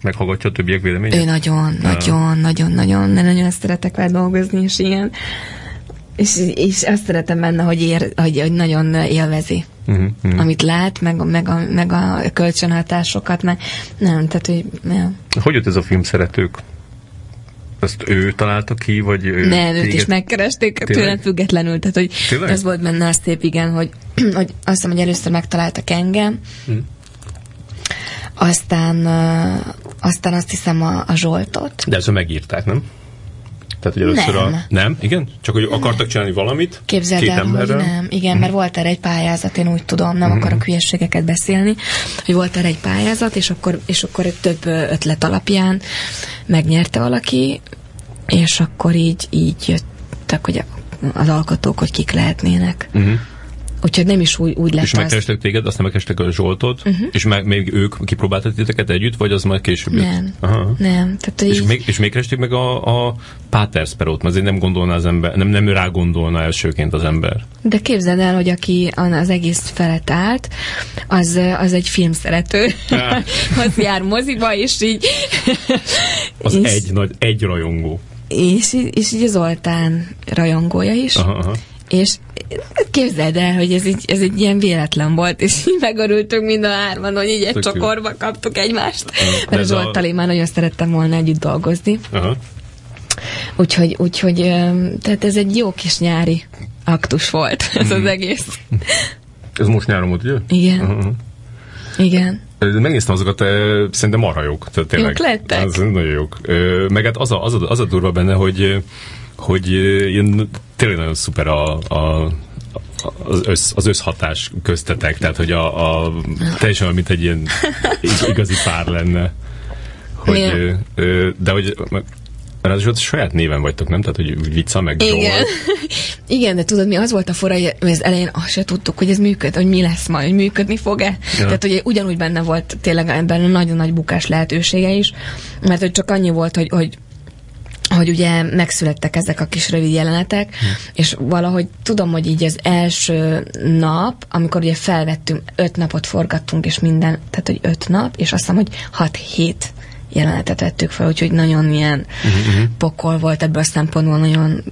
S1: Meghallgatja a többiek
S2: Ő
S1: véleményét?
S2: nagyon, nagyon, nagyon, nagyon, de nagyon szeretek vele dolgozni, és ilyen. És, és azt szeretem benne, hogy, ér, hogy, hogy nagyon élvezi,
S1: Uh-huh, uh-huh.
S2: amit lát, meg, a- meg, a, meg a kölcsönhatásokat, meg nem, tehát, hogy nem,
S1: Hogy jött ez a film szeretők? Ezt ő találta ki, vagy ő
S2: nem őt is megkeresték
S1: Tényleg?
S2: tőlem függetlenül, tehát, hogy
S1: Tényleg?
S2: az volt benne a szép, igen, hogy, hogy azt hiszem, hogy először megtaláltak engem,
S1: Hm.
S2: aztán, uh, aztán azt hiszem a, a Zsoltot,
S1: De ezt megírták, nem? Tehát, hogy először
S2: Nem.
S1: a... Nem? Igen? Csak, hogy akartak csinálni valamit?
S2: Képzeld
S1: két
S2: el, hogy
S1: emberrel?
S2: nem. Igen, mert volt erre egy pályázat, én úgy tudom, nem akarok hülyeségeket beszélni, hogy volt erre egy pályázat, és akkor, és akkor több ötlet alapján megnyerte valaki, és akkor így, így jöttek, hogy az alkotók, hogy kik lehetnének.
S1: Uh-huh.
S2: Úgyhogy nem is úgy, úgy lett
S1: És
S2: az.
S1: megkerestek téged, aztán megkerestek a Zsoltot, uh-huh. és meg, még ők kipróbáltak titeket együtt, vagy az majd később jött?
S2: Nem.
S1: Aha.
S2: Nem. Tehát,
S1: És
S2: így,
S1: még, és még keresték meg a, a Páter Sparrowt, mert azért nem gondolná az ember, nem, nem rá gondolna elsőként az ember.
S2: De képzeld el, hogy aki az egész felett állt, az, az egy filmszerető.
S1: Ja.
S2: az jár moziba, és így...
S1: Az
S2: és,
S1: egy nagy, egy rajongó.
S2: És, és így Zoltán rajongója is.
S1: Aha, aha.
S2: És képzeld el, hogy ez, így, ez egy ilyen véletlen volt, és így megörültünk mind a hárman, hogy így egy
S1: Tök
S2: csokorba kaptuk egymást.
S1: de
S2: Mert
S1: ez
S2: az
S1: a-
S2: Zsoltal én már nagyon szerettem volna együtt dolgozni.
S1: aha.
S2: Úgyhogy, úgyhogy tehát ez egy jó kis nyári aktus volt, ez
S1: Mhm.
S2: az egész.
S1: Ez most nyáron volt, ugye?
S2: Igen.
S1: Aha.
S2: Igen.
S1: Megnéztem azokat, szerintem marha jók. Tehát tényleg.
S2: Jók lettek?
S1: Az nagyon jók. Meg hát az a, az, a, az a durva benne, hogy, hogy ilyen, tényleg nagyon szuper a, a az, össz, az összhatás köztetek, tehát hogy a, a teljesen mint egy ilyen ig- igazi pár lenne. Hogy,
S2: Igen.
S1: ö, de hogy ráadásul saját néven vagytok, nem? Tehát, hogy úgy vicca meg
S2: Igen.
S1: Zsolt.
S2: Igen, de tudod, mi az volt a fora, hogy az elején azt se tudtuk, hogy ez működ, hogy mi lesz majd, hogy működni fog-e.
S1: Ja.
S2: Tehát, hogy ugyanúgy benne volt tényleg ebben nagyon nagy bukás lehetősége is, mert hogy csak annyi volt, hogy, hogy hogy ugye megszülettek ezek a kis rövid jelenetek, hm. és valahogy tudom, hogy így az első nap, amikor ugye felvettünk, öt napot forgattunk, és minden, tehát hogy öt nap, és azt hiszem, hogy hat-hét jelenetet vettük fel, úgyhogy nagyon ilyen uh-huh. pokol volt ebből a szempontból, nagyon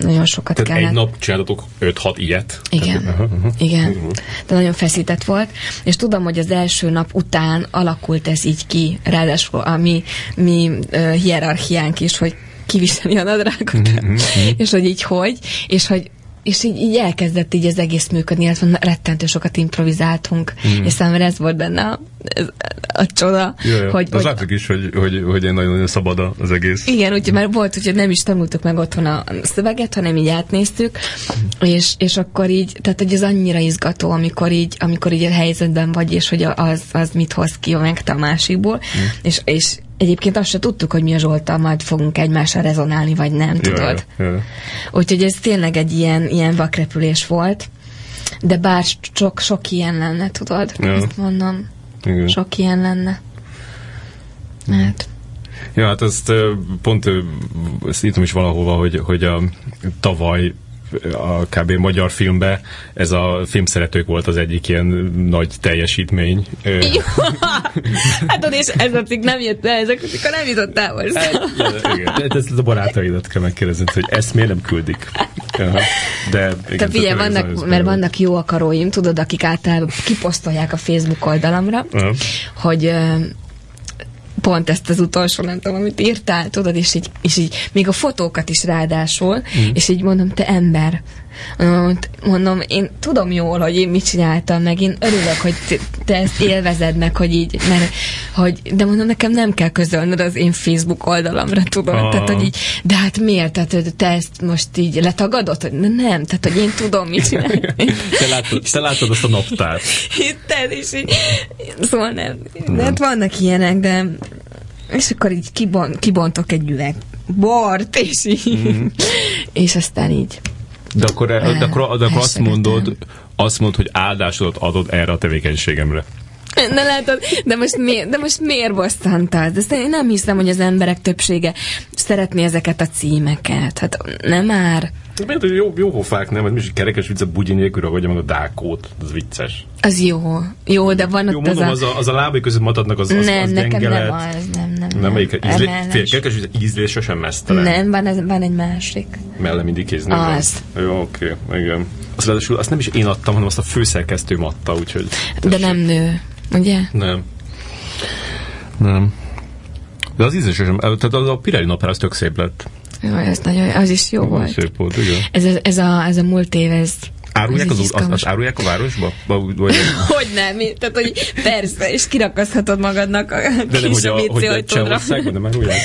S2: nagyon sokat
S1: Tehát
S2: kellett.
S1: egy nap csináltatok 5-6 ilyet?
S2: Igen,
S1: Tehát, aha, aha.
S2: igen.
S1: Mhm.
S2: De nagyon feszített volt, és tudom, hogy az első nap után alakult ez így ki, ráadásul a mi, mi uh, hierarchiánk is, hogy kiviseli a nadrágot,
S1: Mhm,
S2: és hogy így hogy, és hogy és így, így elkezdett így az egész működni, illetve rettentő sokat improvizáltunk, mm. és számomra ez volt benne a, ez, a csoda,
S1: Ja, ja.
S2: hogy,
S1: Az
S2: hogy
S1: látszik is, hogy, hogy, hogy egy nagyon-nagyon szabad az egész.
S2: igen, úgyhogy már volt, úgyhogy nem is tanultuk meg otthon a szöveget, hanem így átnéztük, és, és akkor így, tehát hogy ez annyira izgató, amikor így, amikor így a helyzetben vagy, és hogy az, az mit hoz ki meg a másikból, és, és egyébként azt se tudtuk, hogy mi a Zsoltal majd fogunk egymással rezonálni, vagy nem, tudod?
S1: Ja, ja, ja.
S2: Úgyhogy ez tényleg egy ilyen, ilyen vakrepülés volt, de bár sok, sok ilyen lenne, tudod?
S1: Ja.
S2: Ezt mondom,
S1: Igen.
S2: sok ilyen lenne. Hát,
S1: Ja, hát ezt pont ezt írtam is valahova, hogy, hogy a tavaly a kb. magyar filmbe ez a filmszeretők volt az egyik ilyen nagy teljesítmény.
S2: Hát tudod, és ez a cikk nem jött le, ezek a cikk nem jutottál most.
S1: ja, igen. De ezt a barátaidat kell megkérdezni, hogy ezt miért nem küldik. Aha. De, igen,
S2: Te figyelj, vannak, mert
S1: szép.
S2: vannak jó akaróim, tudod, akik általában kiposztolják a Facebook oldalamra,
S1: Aha.
S2: hogy pont ezt az utolsó, nem tudom, amit írtál, tudod, és így, és így még a fotókat is ráadásul, mm. és így mondom, te ember. Mondom, én tudom jól, hogy én mit csináltam, meg én örülök, hogy te, ezt élvezed meg, hogy így, mert, hogy, de mondom, nekem nem kell közölnöd az én Facebook oldalamra, tudod,
S1: Ah.
S2: tehát, hogy így, de hát miért, tehát hogy te ezt most így letagadod, hogy nem, tehát, hogy én tudom, mit csinálni.
S1: Te látod, te látod azt a naptárt.
S2: Hitted, és így, szóval nem. De hát vannak ilyenek, de és akkor így kibon, kibontok egy üveg bort, és így,
S1: Mhm.
S2: és aztán így.
S1: De akkor, de akkor, de akkor azt mondod, azt mondod, hogy áldásodat adod erre a tevékenységemre.
S2: Na látod, de most, miért, de most miért bosszantál? De én nem hiszem, hogy az emberek többsége szeretné ezeket a címeket. Hát nem már.
S1: Miért, hogy jó, jó hofák, nem? Mi is kerekes vicc a bugyi nélkül ragadja meg a dákót. Ez vicces.
S2: Az jó. Jó, de van
S1: Jó,
S2: ott
S1: mondom,
S2: az
S1: az
S2: a...
S1: a, az a lábai között matadnak, az, az,
S2: nem,
S1: az
S2: nekem nem az, nem, nem.
S1: Nem, melyik ízlé,
S2: Emelles.
S1: fél, kerekes vicc ízlése sem mesztelen.
S2: Nem, van, ez, van egy másik.
S1: Melle mindig kézni.
S2: Az.
S1: Jó, oké, igen. Azt, ráadásul azt nem is én adtam, hanem azt a főszerkesztőm adta, úgyhogy...
S2: De nem nő, ugye?
S1: Nem. Nem. De az ízlése sem, tehát az a Pirelli napár az tök szép lett.
S2: Ez nagyon, az is jó volt.
S1: Szép volt, igen.
S2: Ez, a- ez, a, ez a múlt év, ez...
S1: Árulják az, az, az,
S2: izgalmas.
S1: árulják a városba? Vagy,
S2: Hogy nem? Tehát, hogy persze, és kirakaszthatod magadnak a
S1: de nem, hogy, a, hogy a. Csehországban nem árulják?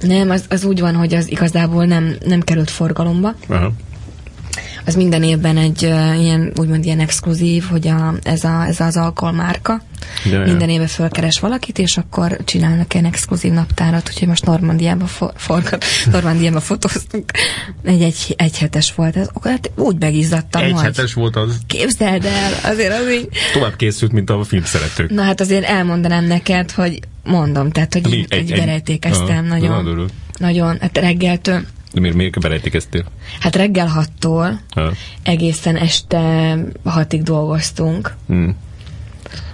S2: Nem, az, az úgy van, hogy az igazából nem, nem került forgalomba.
S1: Aha.
S2: Az minden évben egy uh, ilyen, úgymond ilyen exkluzív, hogy a, ez, a, ez az alkoholmárka.
S1: Ja.
S2: Minden éve fölkeres valakit, és akkor csinálnak ilyen exkluzív naptárat, úgyhogy most Normandiába for, forgat, Normandiába fotóztunk. Egy, egy, egy hetes volt. Ez, hát úgy megizzadtam,
S1: Egy
S2: hogy
S1: hetes volt az.
S2: képzeld el, azért az így,
S1: Tovább készült, mint a filmszeretők.
S2: Na hát azért elmondanám neked, hogy mondom, tehát, hogy
S1: Mi?
S2: így,
S1: Egy-
S2: egy,
S1: egy-
S2: berejtékeztem
S1: Aha,
S2: nagyon.
S1: nagyon.
S2: Nagyon, hát reggeltől,
S1: De miért, miért belejtékeztél?
S2: hát reggel hattól
S1: Ha.
S2: egészen este hatig dolgoztunk.
S1: Hmm.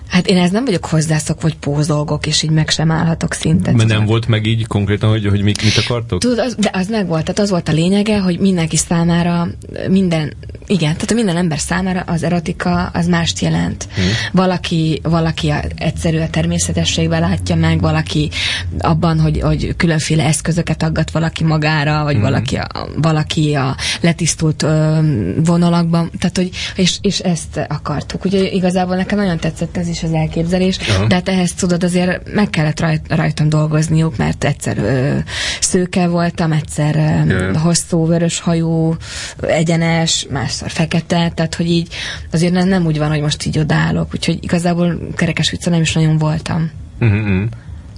S2: Hát én ez nem vagyok hozzászok, hogy pózolgok, és így meg sem állhatok szinten.
S1: Mert nem volt meg így konkrétan, hogy, hogy mit, mit akartok?
S2: Tudod, az, de az meg volt, tehát az volt a lényege, hogy mindenki számára minden, igen, tehát minden ember számára az erotika az mást jelent. Hmm. Valaki, valaki a, egyszerű a természetességben látja meg, valaki abban, hogy, hogy különféle eszközöket aggat valaki magára, vagy hmm. valaki, a, valaki a letisztult ö, vonalakban, tehát hogy, és, és ezt akartuk. Ugye igazából nekem nagyon tetszett ez is az elképzelés,
S1: Aha.
S2: de hát ehhez tudod azért meg kellett rajt, rajtam dolgozniuk, mert egyszer ö, szőke voltam, egyszer ö, hosszú, vörös hajú, egyenes, másszor fekete, tehát hogy így azért nem, nem úgy van, hogy most így odállok, úgyhogy igazából kerekes vicca nem is nagyon voltam.
S1: Mm-hmm.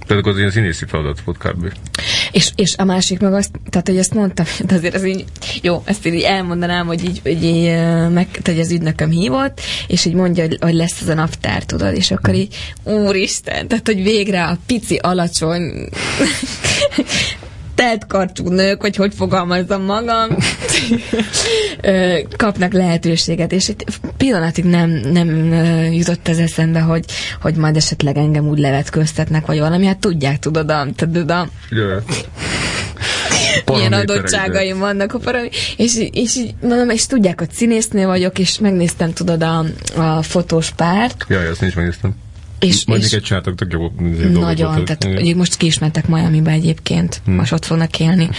S1: Tehát akkor az ilyen színészi feladat volt kb.
S2: És, és a másik meg azt, tehát hogy ezt mondtam, de azért az így, jó, ezt így elmondanám, hogy így, hogy így meg, hogy az ügynököm hívott, és így mondja, hogy, hogy lesz ez a naptár, tudod, és akkor így, úristen, tehát hogy végre a pici, alacsony telt karcsú nők, vagy hogy fogalmazzam magam, kapnak lehetőséget, és egy pillanatig nem, nem jutott az eszembe, hogy, hogy majd esetleg engem úgy levetköztetnek, vagy valami, hát tudják, tudod, a, tudod, a milyen adottságaim vannak a parami, és, és így mondom, és tudják, hogy színésznő vagyok, és megnéztem, tudod, a, a fotós párt.
S1: Jaj, azt nincs megnéztem.
S2: És,
S1: Majd
S2: és
S1: egy csináltak tök jó
S2: Nagyon, tehát ugye most ki is mentek Miami-ba egyébként, hmm. most ott fognak élni.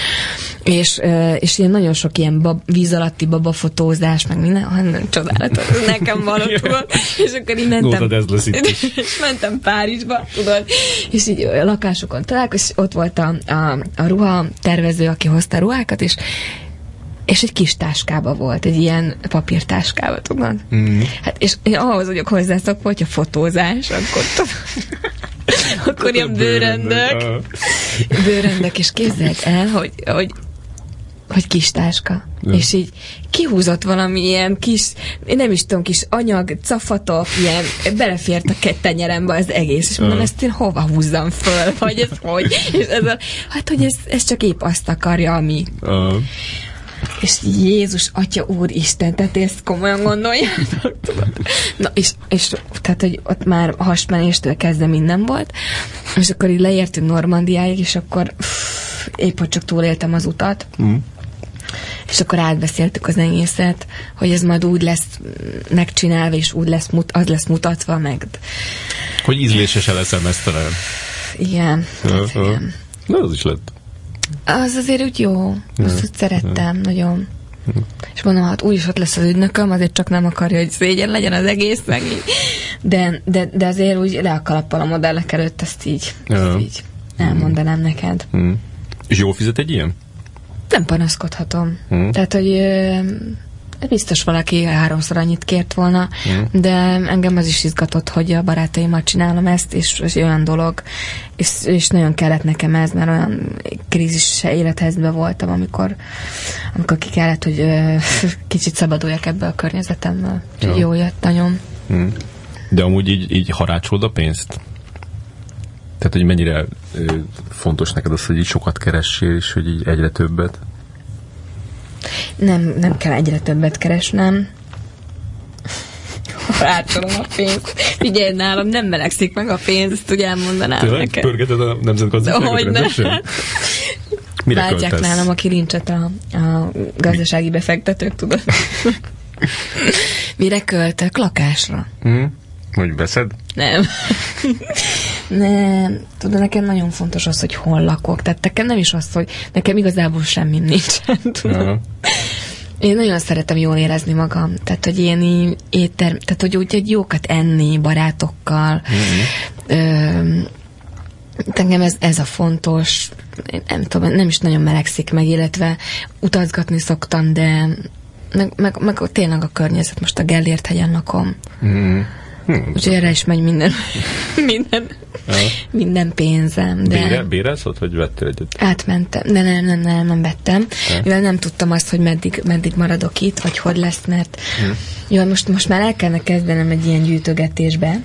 S2: És, és ilyen nagyon sok ilyen bab, víz alatti babafotózás, meg minden, hanem csodálatos, nekem való, tudod. És akkor így mentem,
S1: ez lesz itt is.
S2: és mentem Párizsba, tudod, és így a lakásokon találkoztam, és ott volt a, a, a ruha tervező, aki hozta a ruhákat, és és egy kis táskába volt, egy ilyen papírtáskába, tudod? Mm. Hát, és én ahhoz vagyok hozzászokva, hogyha fotózás, akkor akkor ilyen bőröndök, bőröndök, és képzeld el, hogy, hogy hogy kis táska. Ja. És így kihúzott valami ilyen kis, én nem is tudom, kis anyag, cafatok, ilyen, belefért a tenyerembe az egész, és mondom, ezt én hova húzzam föl, vagy ez hogy? És ez a, hát, hogy ez, ez csak épp azt akarja, ami. Uh és Jézus, Atya, Úr, Isten, tehát ezt komolyan gondoljátok? Na, és, és tehát, hogy ott már hasmenéstől kezdve minden volt, és akkor így leértünk Normandiáig, és akkor pff, épp hogy csak túléltem az utat, mm. és akkor átbeszéltük az egészet, hogy ez majd úgy lesz megcsinálva, és úgy lesz, az lesz mutatva, meg...
S1: Hogy ízlésese lesz mesztelen.
S2: Igen.
S1: Igen. Na, az is lett.
S2: Az azért úgy jó. Azt úgy szerettem nagyon. És mondom, hát úgyis ott lesz az ügynököm, azért csak nem akarja, hogy szégyen legyen az egész, meg így. De, de, de azért úgy le a kalappal a modellek előtt, ezt így, ezt így elmondanám neked.
S1: Mm. És jó fizet egy ilyen?
S2: Nem panaszkodhatom. Mm. Tehát, hogy biztos valaki háromszor annyit kért volna, mm. de engem az is izgatott, hogy a barátaimmal csinálom ezt, és, és olyan dolog, és, és nagyon kellett nekem ez, mert olyan krízis élethelyzetben voltam, amikor, amikor ki kellett, hogy ö, kicsit szabaduljak ebbe a környezetemből. Jó. jó jött nagyon. Mm.
S1: De amúgy így, így harácsolod a pénzt? Tehát, hogy mennyire ö, fontos neked az, hogy így sokat keressél, és hogy így egyre többet?
S2: Nem, nem kell egyre többet keresnem. Rácsolom a pénzt. Figyelj, nálam nem melegszik meg a pénz, ezt ugye elmondanám
S1: Tényleg? neked. Pörgeted a nemzetgazdaságot rendesen?
S2: Mire Látják költesz? nálam a kilincset a, a gazdasági Mi? befektetők, tudod? Mire költök? Lakásra.
S1: Mm. Hogy veszed?
S2: Nem. Nem. Tudod, nekem nagyon fontos az, hogy hol lakok. Tehát nekem nem is az, hogy nekem igazából semmi nincsen. Tudod? Én nagyon szeretem jól érezni magam. Tehát, hogy ilyen étterm, tehát, hogy úgy egy jókat enni barátokkal. Mm-hmm. Ö, engem ez, ez a fontos, nem tudom, nem is nagyon melegszik meg, illetve utazgatni szoktam, de meg, meg, meg tényleg a környezet, most a Gellért hegyen lakom. Mm. Hmm. Úgyhogy erre is megy minden, minden, ja. minden pénzem. De
S1: Bére, bérelsz ott, vagy vettél egyet?
S2: Átmentem, de nem, nem, nem, nem vettem. Ja. Mivel nem tudtam azt, hogy meddig, meddig maradok itt, vagy hogy lesz, mert hmm. jó, most, most már el kellene kezdenem egy ilyen gyűjtögetésbe,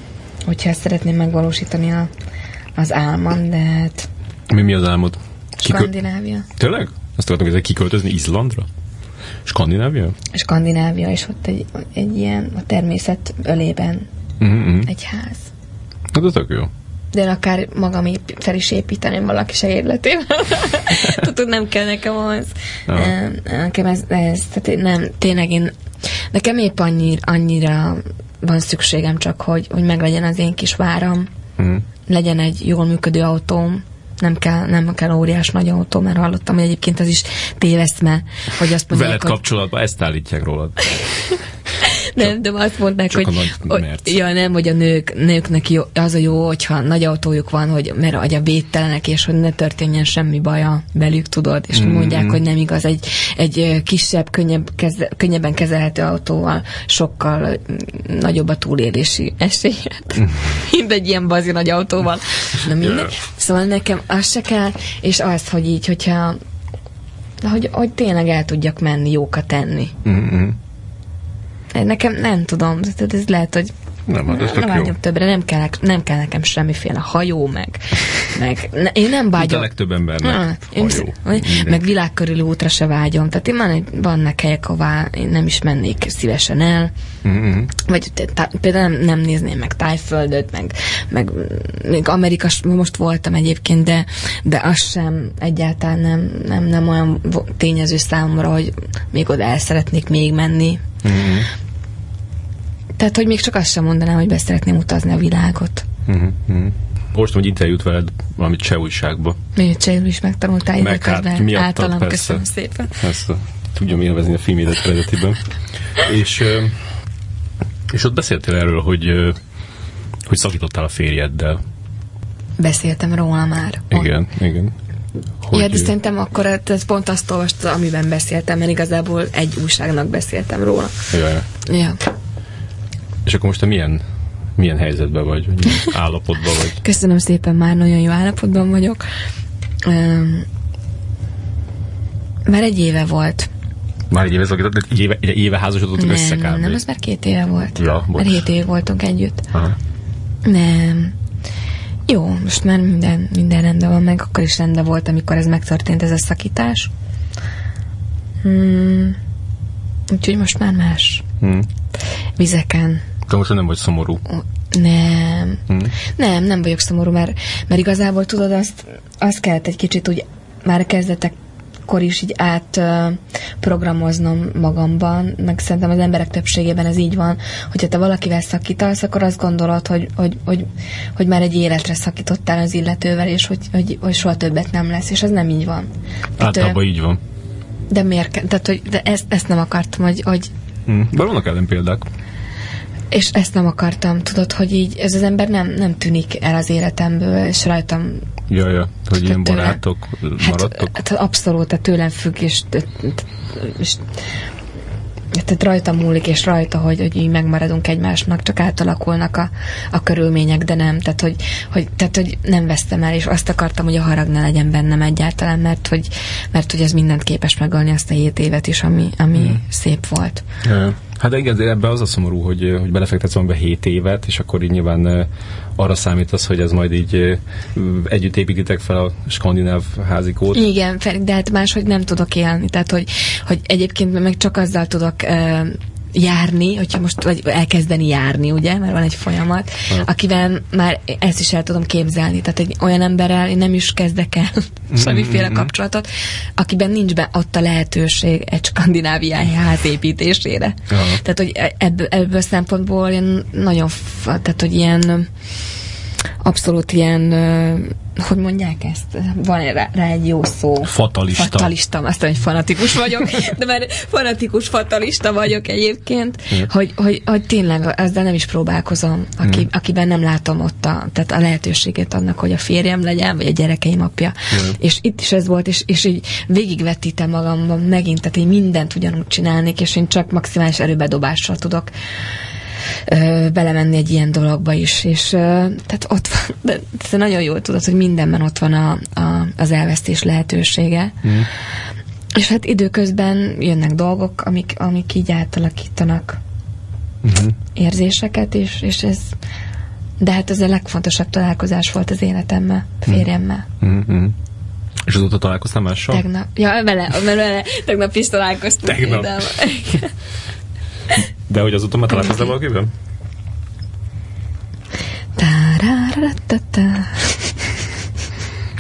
S2: hogyha ezt szeretném megvalósítani a, az álmom, de hát...
S1: Mi, mi az álmod?
S2: Skandinávia.
S1: Tényleg? Azt akartam, hogy kiköltözni Izlandra? Skandinávia?
S2: Skandinávia, és ott egy, egy ilyen a természet ölében uh-huh. egy ház.
S1: Hát ez tök jó.
S2: De akár magam épp, fel is építeném valaki segédletével. Tudod, nem kell nekem az. Ja. Nekem ez, ez tehát nem, tényleg én, nekem épp annyira, annyira van szükségem csak, hogy, hogy meglegyen az én kis váram, uh-huh. legyen egy jól működő autóm, nem kell, nem kell óriás nagy autó, mert hallottam, hogy egyébként az is téveszme, hogy azt mondják,
S1: Veled hogy... kapcsolatban ezt állítják rólad.
S2: nem, de azt mondták, hogy, hogy ja, nem, hogy a nők, nőknek jó, az a jó, hogyha nagy autójuk van, hogy mert hogy a védtelenek, és hogy ne történjen semmi baja velük, tudod, és mm-hmm. mondják, hogy nem igaz, egy, egy kisebb, könnyebb, keze, könnyebben kezelhető autóval sokkal nagyobb a túlélési esélyet, mm. mint egy ilyen bazi nagy autóval. Na minden. Yeah. Szóval nekem az se kell, és az, hogy így, hogyha hogy, hogy tényleg el tudjak menni, jókat tenni. Mm-hmm. Nekem nem tudom, tehát ez lehet, hogy
S1: Nem, hát ez tök
S2: nem
S1: jó.
S2: vágyom többre, nem kell, nem kell nekem semmiféle hajó, meg, meg ne, én nem
S1: Mint a
S2: vágyom.
S1: legtöbb embernek.
S2: Én,
S1: hajó. Mindegy.
S2: meg világkörüli útra se vágyom. Tehát én egy- vannak helyek, ahová én nem is mennék szívesen el.
S1: Mhm.
S2: Vagy tá- például nem, nem nézném meg Tájföldöt, meg, meg még Amerika, most voltam egyébként, de, de az sem egyáltalán nem, nem, nem olyan tényező számomra, hogy még oda el szeretnék még menni.
S1: Mhm.
S2: Tehát, hogy még csak azt sem mondanám, hogy be szeretném utazni a világot.
S1: Olvastam egy interjút veled valamit cseh újságba.
S2: Csél is megtanultál
S1: Meg hát miattad,
S2: Általam,
S1: persze.
S2: köszönöm szépen.
S1: A, tudjam élvezni a filmédet eredetiben. és, és ott beszéltél erről, hogy, hogy szakítottál a férjeddel.
S2: Beszéltem róla már.
S1: Igen, igen.
S2: Hogy, ja, de szerintem akkor ez pont azt olvasta, amiben beszéltem, mert igazából egy újságnak beszéltem róla.
S1: ja, ja. És akkor most te milyen, milyen helyzetben vagy, vagy milyen állapotban vagy?
S2: Köszönöm szépen, már nagyon jó állapotban vagyok. Már egy éve volt.
S1: Már egy éve egy éve, egy éve házasodottak össze
S2: Nem,
S1: kb.
S2: nem, az már két éve volt.
S1: Ja, bocs.
S2: Már hét év voltunk együtt.
S1: Aha.
S2: Nem. Jó, most már minden, minden rendben van, meg akkor is rendben volt, amikor ez megtörtént, ez a szakítás. Hmm. Úgyhogy most már más
S1: Hm.
S2: vizeken.
S1: De most nem vagy szomorú.
S2: Nem.
S1: Hm.
S2: Nem, nem vagyok szomorú, mert, mert igazából tudod, azt, azt kellett egy kicsit úgy már a kezdetekkor is így át ö, programoznom magamban, meg szerintem az emberek többségében ez így van, hogyha te valakivel szakítasz, akkor azt gondolod, hogy, hogy, hogy, hogy már egy életre szakítottál az illetővel, és hogy, hogy, hogy soha többet nem lesz, és ez nem így van.
S1: Általában így van.
S2: de miért? Tehát, hogy de ezt, ezt nem akartam, hogy, hogy
S1: Hm. De vannak ellenpéldák.
S2: És ezt nem akartam, tudod, hogy így ez az ember nem, nem tűnik el az életemből, és rajtam
S1: Ja, ja, hogy ilyen barátok maradtok.
S2: Hát, hát abszolút, tehát tőlem függ, és, és tehát rajta múlik, és rajta, hogy, hogy így megmaradunk egymásnak, csak átalakulnak a, a körülmények, de nem. Tehát hogy, hogy, tehát, hogy nem vesztem el, és azt akartam, hogy a harag ne legyen bennem egyáltalán, mert hogy, mert hogy ez mindent képes megölni azt a hét évet is, ami, ami
S1: Hmm.
S2: szép volt.
S1: Ja. Hát de igen, ebbe az a szomorú, hogy, hogy belefektetsz valamibe 7 évet, és akkor így nyilván arra számítasz, hogy ez majd így együtt építitek fel a skandináv házikót.
S2: Igen, de hát máshogy nem tudok élni. Tehát, hogy, hogy egyébként meg csak azzal tudok járni, hogyha most vagy elkezdeni járni, ugye, mert van egy folyamat, akivel már ezt is el tudom képzelni. Tehát egy olyan emberrel én nem is kezdek el semmiféle kapcsolatot, akiben nincs be ott a lehetőség egy skandináviai ház építésére.
S1: Aha.
S2: Tehát, hogy ebből, ebből szempontból én nagyon, tehát, hogy ilyen abszolút ilyen, hogy mondják ezt? Van rá, rá egy jó szó.
S1: Fatalista.
S2: Fatalista, azt mondom, hogy fanatikus vagyok, de már fanatikus fatalista vagyok egyébként, hogy, hogy, hogy tényleg ezzel nem is próbálkozom, aki,
S1: Mm.
S2: akiben nem látom ott a, tehát a lehetőséget annak, hogy a férjem legyen, vagy a gyerekeim apja.
S1: Mm.
S2: És itt is ez volt, és, és így végigvetítem magamban megint, tehát én mindent ugyanúgy csinálnék, és én csak maximális erőbedobással tudok ö, belemenni egy ilyen dologba is, és ö, tehát ott van, de te nagyon jól tudod, hogy mindenben ott van a, a, az elvesztés lehetősége.
S1: Mm.
S2: És hát időközben jönnek dolgok, amik, amik így átalakítanak
S1: Mhm.
S2: érzéseket, és, és ez de hát ez a legfontosabb találkozás volt az életemmel, férjemmel.
S1: Mhm. És azóta találkoztál mással?
S2: Tegnap. Ja, vele, vele tegnap is találkoztunk.
S1: Tegnap. De hogy azóta már találkoztál valakivel?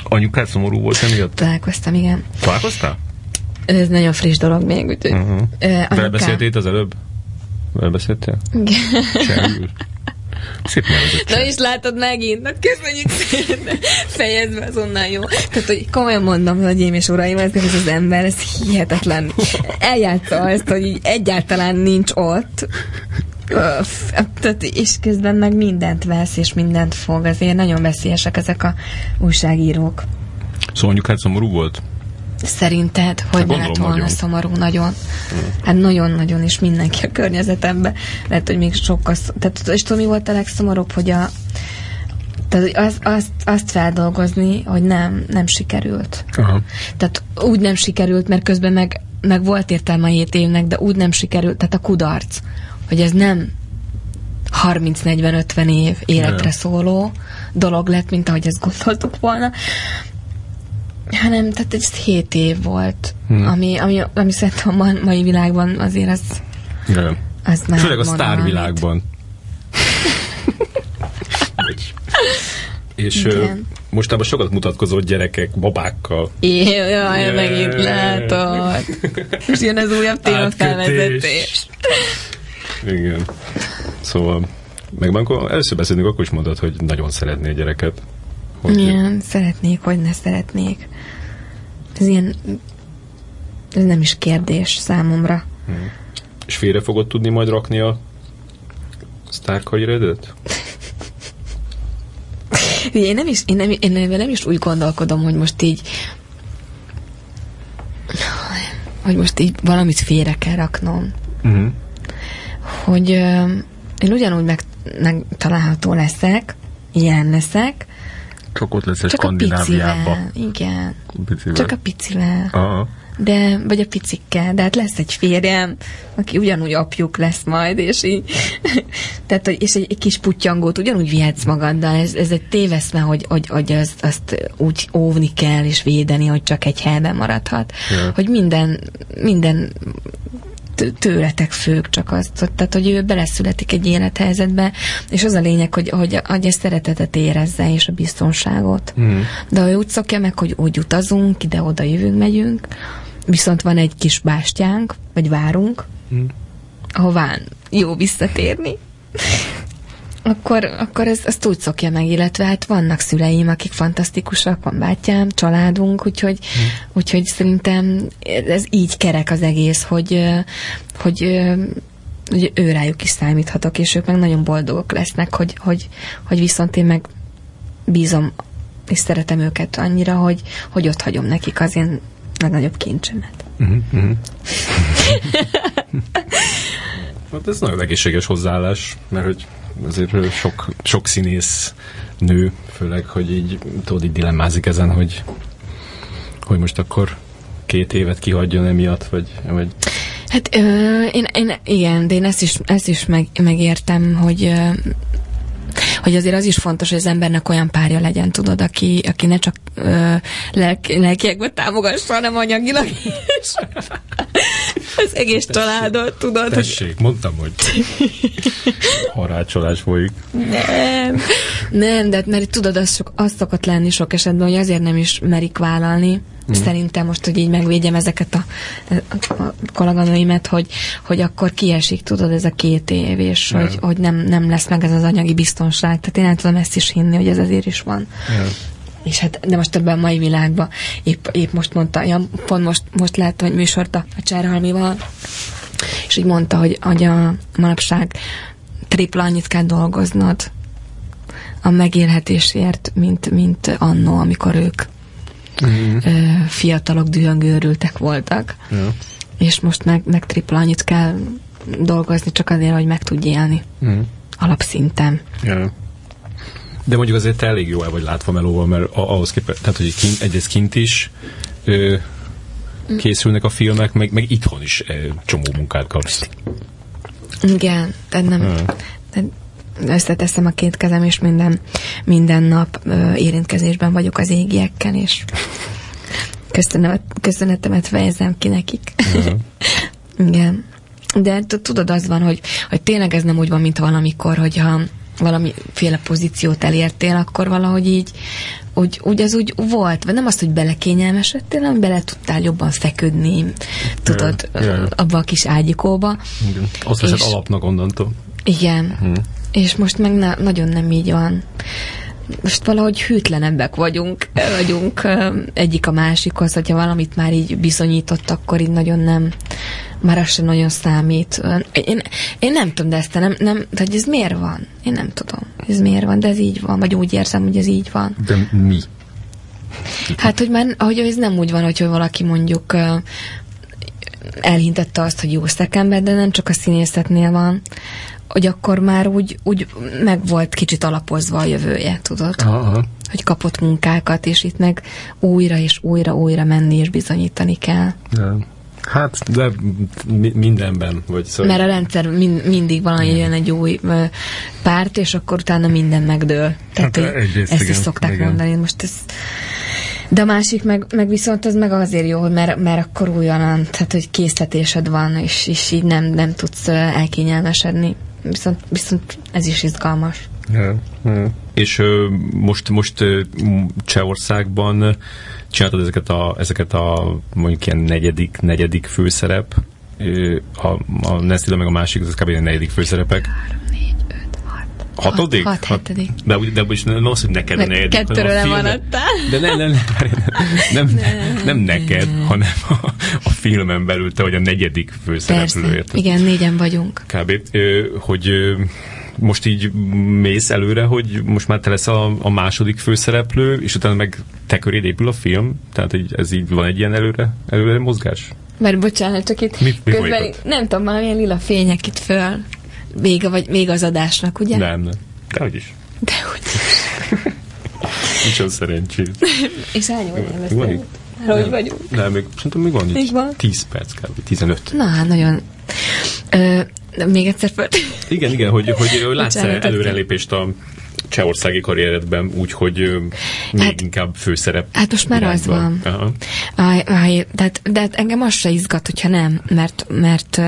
S1: Anyukád szomorú volt emiatt?
S2: Találkoztam, igen.
S1: Találkoztál?
S2: Ez nagyon friss dolog még, úgyhogy...
S1: Uh-huh.
S2: Uh,
S1: Vele
S2: anyukám-
S1: beszéltél itt az előbb? Vele beszéltél?
S2: Igen.
S1: Szép
S2: Na is látod megint, na köszönjük szépen, fejezve azonnal jó. Tehát, hogy komolyan mondom, hogy én és uraim, ez, az ember, ez hihetetlen. Eljátsza azt, hogy így egyáltalán nincs ott. Öff, Tehát, és közben meg mindent vesz, és mindent fog. Azért nagyon veszélyesek ezek a újságírók.
S1: Szóval anyukád szomorú volt?
S2: Szerinted, hogy ne
S1: gondolom,
S2: lett volna
S1: nagyon.
S2: szomorú? Nagyon. Hát nagyon-nagyon, és mindenki a környezetemben. Lehet, hogy még sokkal... Tehát, és tudod, mi volt a legszomorúbb, hogy a tehát az, azt, azt feldolgozni, hogy nem, nem sikerült.
S1: Aha.
S2: Tehát úgy nem sikerült, mert közben meg, meg volt értelme a hét évnek, de úgy nem sikerült, tehát a kudarc, hogy ez nem 30-40-50 év életre szóló dolog lett, mint ahogy ezt gondoltuk volna, hanem tehát ez 7 év volt, hmm. ami, ami, ami szerintem a mai világban azért az,
S1: Ja.
S2: az már
S1: Főleg a sztárvilágban. És
S2: Igen.
S1: mostában sokat mutatkozott gyerekek babákkal.
S2: Jaj, megint látod. És jön az újabb téma
S1: Átkötés.
S2: felvezetés.
S1: Igen. Szóval, meg amikor először beszélünk, akkor is mondod, hogy nagyon szeretnél gyereket. Hogy
S2: Igen, szeretnék, hogy ne szeretnék. Ez ilyen, ez nem is kérdés számomra.
S1: És félre fogod tudni majd rakni a sztárkarrieredet?
S2: Ugye én nem is, én nem, én nem, nem is úgy gondolkodom, hogy most így hogy most így valamit félre kell raknom.
S1: Uh-huh.
S2: Hogy ö, én ugyanúgy meg, megtalálható leszek, ilyen leszek,
S1: Csak ott lesz egy
S2: csak a picivel. Igen,
S1: Picivel.
S2: csak a picivel.
S1: Aha.
S2: De, vagy a picikkel, de hát lesz egy férjem, aki ugyanúgy apjuk lesz majd, és így, tehát, és egy, egy kis putyangót ugyanúgy vihetsz magaddal, ez, ez egy téveszme, hogy, hogy, hogy azt, azt úgy óvni kell, és védeni, hogy csak egy helyben maradhat.
S1: Ja.
S2: Hogy minden, minden tőletek függ csak azt, tehát, hogy ő beleszületik egy élethelyzetbe, és az a lényeg, hogy, hogy, hogy a szeretetet érezze, és a biztonságot.
S1: Mhm.
S2: De ha ő úgy szokja meg, hogy úgy utazunk, ide-oda jövünk, megyünk, viszont van egy kis bástyánk, vagy várunk,
S1: Mhm.
S2: ahová jó visszatérni, akkor, akkor ez, ezt úgy szokja meg, illetve hát vannak szüleim, akik fantasztikusak, van bátyám, családunk, úgyhogy, úgyhogy szerintem ez így kerek az egész, hogy, hogy, hogy ő rájuk is számíthatok, és ők meg nagyon boldogok lesznek, hogy, hogy, hogy viszont én meg bízom és szeretem őket annyira, hogy, hogy ott hagyom nekik az én legnagyobb kincsemet.
S1: Uh-huh. hát ez nagyon egészséges hozzáállás, mert hogy azért sok, sok színész nő, főleg, hogy így tudod, így dilemmázik ezen, hogy, hogy most akkor két évet kihagyjon emiatt, vagy, vagy
S2: Hát ö, én, én, igen, de én ezt is, ezt is meg, megértem, hogy ö, hogy azért az is fontos, hogy az embernek olyan párja legyen, tudod, aki, aki ne csak ö, lelk, lelkiekben támogassa, hanem anyagilag is. Az egész családot, tudod. hogy-
S1: tessék, mondtam, hogy harácsolás folyik.
S2: Nem, nem, de hát mert tudod, az, sok, az szokott lenni sok esetben, hogy azért nem is merik vállalni. Mm. Szerintem most, hogy így megvédjem ezeket a, a, kolléganőimet, hogy, hogy akkor kiesik, tudod, ez a két év, és
S1: Ja.
S2: hogy, hogy nem, nem lesz meg ez az anyagi biztonság. Tehát én el tudom ezt is hinni, hogy ez azért is van.
S1: Ja.
S2: És hát, de most ebben a mai világban, épp, épp most mondta, ja, pont most, most láttam egy műsort a, a Cserhalmival, és így mondta, hogy, hogy a manapság tripla annyit kell dolgoznod a megélhetésért, mint, mint annó, amikor ők ö, fiatalok dühöngőrültek voltak.
S1: Ja.
S2: És most meg, meg tripla annyit kell dolgozni csak azért, hogy meg tudj élni
S1: Mhm.
S2: alapszinten.
S1: Ja. De mondjuk azért te elég jó el vagy látva melóval, mert ahhoz képest, tehát hogy kint, egyrészt kint is ö, készülnek a filmek, meg, meg itthon is ö, csomó munkát kapsz.
S2: Igen, tehát nem... Tehát összeteszem a két kezem, és minden, minden nap ö, érintkezésben vagyok az égiekkel, és köszönet, köszönetemet fejezem ki nekik.
S1: Ja.
S2: Igen. De tudod, az van, hogy, hogy tényleg ez nem úgy van, mint valamikor, hogyha valamiféle pozíciót elértél, akkor valahogy így úgy, úgy az úgy volt, vagy nem azt, hogy belekényelmesedtél, hanem bele tudtál jobban feküdni, tudod,
S1: Ja, ja.
S2: abba a kis ágyikóba.
S1: Igen. Azt veszed alapnak onnantól.
S2: Igen.
S1: Hm.
S2: És most meg ne, nagyon nem így van. Most valahogy hűtlenebbek vagyunk, vagyunk egyik a másikhoz, hogyha valamit már így bizonyított, akkor így nagyon nem, már az sem nagyon számít. Én, én nem tudom, de ezt nem, nem, hogy ez miért van? Én nem tudom, ez miért van, de ez így van, vagy úgy érzem, hogy ez így van.
S1: De mi?
S2: Hát, hogy már, hogy ez nem úgy van, hogy valaki mondjuk elhintette azt, hogy jó szekember, de nem csak a színészetnél van, hogy akkor már úgy, úgy meg volt kicsit alapozva a jövője, tudod?
S1: Aha.
S2: Hogy kapott munkákat, és itt meg újra és újra, újra menni és bizonyítani kell.
S1: Ja. Hát, de mi, mindenben, vagy
S2: szóval... Mert a rendszer min, mindig valami jön egy új ö, párt, és akkor utána minden megdől. Tehát hát, egyrészt, ezt igen, is szokták igen. mondani. Most ez... De a másik meg, meg viszont az meg azért jó, mert, mert akkor újonnan, tehát hogy készletésed van, és, és így nem, nem tudsz elkényelmesedni. Viszont, viszont ez is izgalmas.
S1: Yeah, yeah. És ö, most, most ö, Csehországban csináltad ezeket a, ezeket a mondjuk ilyen negyedik, negyedik főszerep, ö, a, a Nestila meg a másik, ez kb. a negyedik főszerepek. Hatodik?
S2: Hat, hat, hetedik.
S1: De, de, de nem az, hogy neked a negyedik.
S2: Kettőről nem maradtál.
S1: De nem, nem, nem, nem, nem, neked, hanem a, a filmen belül te vagy a negyedik főszereplő.
S2: Igen, négyen vagyunk.
S1: Kb. Hogy most így mész előre, hogy most már te lesz a, a második főszereplő, és utána meg te köréd épül a film? Tehát így, ez így van egy ilyen előre, előre mozgás?
S2: Mert bocsánat, csak itt mi, mi közben, nem tudom, valamilyen lila fények itt föl. Vége, vagy még az adásnak, ugye?
S1: Nem, nem. Dehogy is.
S2: Dehogy
S1: is. Nincs szerencsés.
S2: és hány lesz? Hogy vagyunk?
S1: Nem, még, szerintem még van. Még van? 10 perc kb. 15.
S2: Na, hát nagyon... Ö, még egyszer föl.
S1: Igen, igen, hogy, hogy látsz előrelépést a csehországi karrieredben úgy, hogy még hát, inkább főszerep.
S2: Hát most már az van. Aha. Aj, aj, de, de engem az se izgat, hogyha nem, mert, mert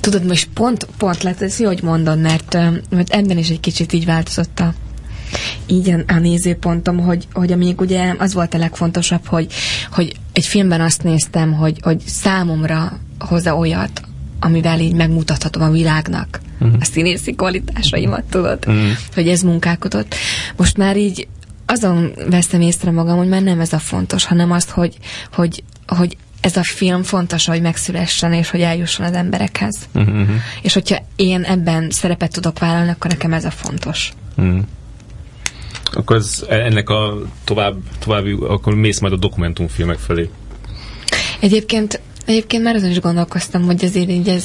S2: tudod, most pont, pont lett, ez jó, hogy mondod, mert, mert ebben is egy kicsit így változott a így a, a nézőpontom, hogy, hogy amíg ugye az volt a legfontosabb, hogy, hogy egy filmben azt néztem, hogy, hogy számomra hozza olyat, amivel így megmutathatom a világnak uh-huh. a színészi kvalitásaimat, tudod, uh-huh. hogy ez munkálkodott. Most már így azon veszem észre magam, hogy már nem ez a fontos, hanem azt, hogy, hogy, hogy ez a film fontos, hogy megszülessen, és hogy eljusson az emberekhez. Uh-huh. És hogyha én ebben szerepet tudok vállalni, akkor nekem ez a fontos. Uh-huh.
S1: Akkor ez, ennek a tovább, további, akkor mész majd a dokumentumfilmek felé.
S2: Egyébként Egyébként már azon is gondolkoztam, hogy azért így ez,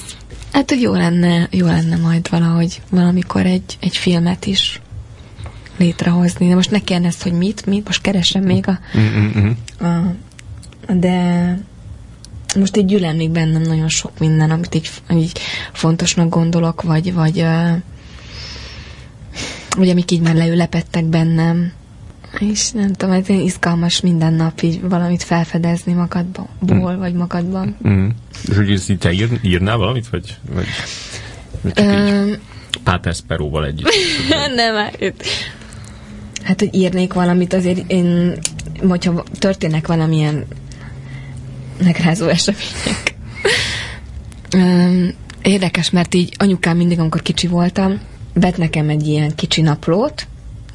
S2: hát hogy jó lenne, jó lenne majd valahogy valamikor egy, egy filmet is létrehozni. De most ne kérdezz, hogy mit, mit, most keresem még a, mm-hmm. a de most így gyűlöl még bennem nagyon sok minden, amit így, így fontosnak gondolok, vagy, vagy uh, vagy amik így már leülepettek bennem, és nem tudom, ez ilyen izgalmas minden nap így valamit felfedezni magadból, mm. vagy magadban.
S1: Mm. És hogy ezt te ír, írnál valamit, vagy, vagy, vagy csak um, így Páter Speróval együtt?
S2: nem, hát, hát, hogy írnék valamit, azért én, hogyha történnek valamilyen megrázó események. érdekes, mert így anyukám mindig, amikor kicsi voltam, vett nekem egy ilyen kicsi naplót,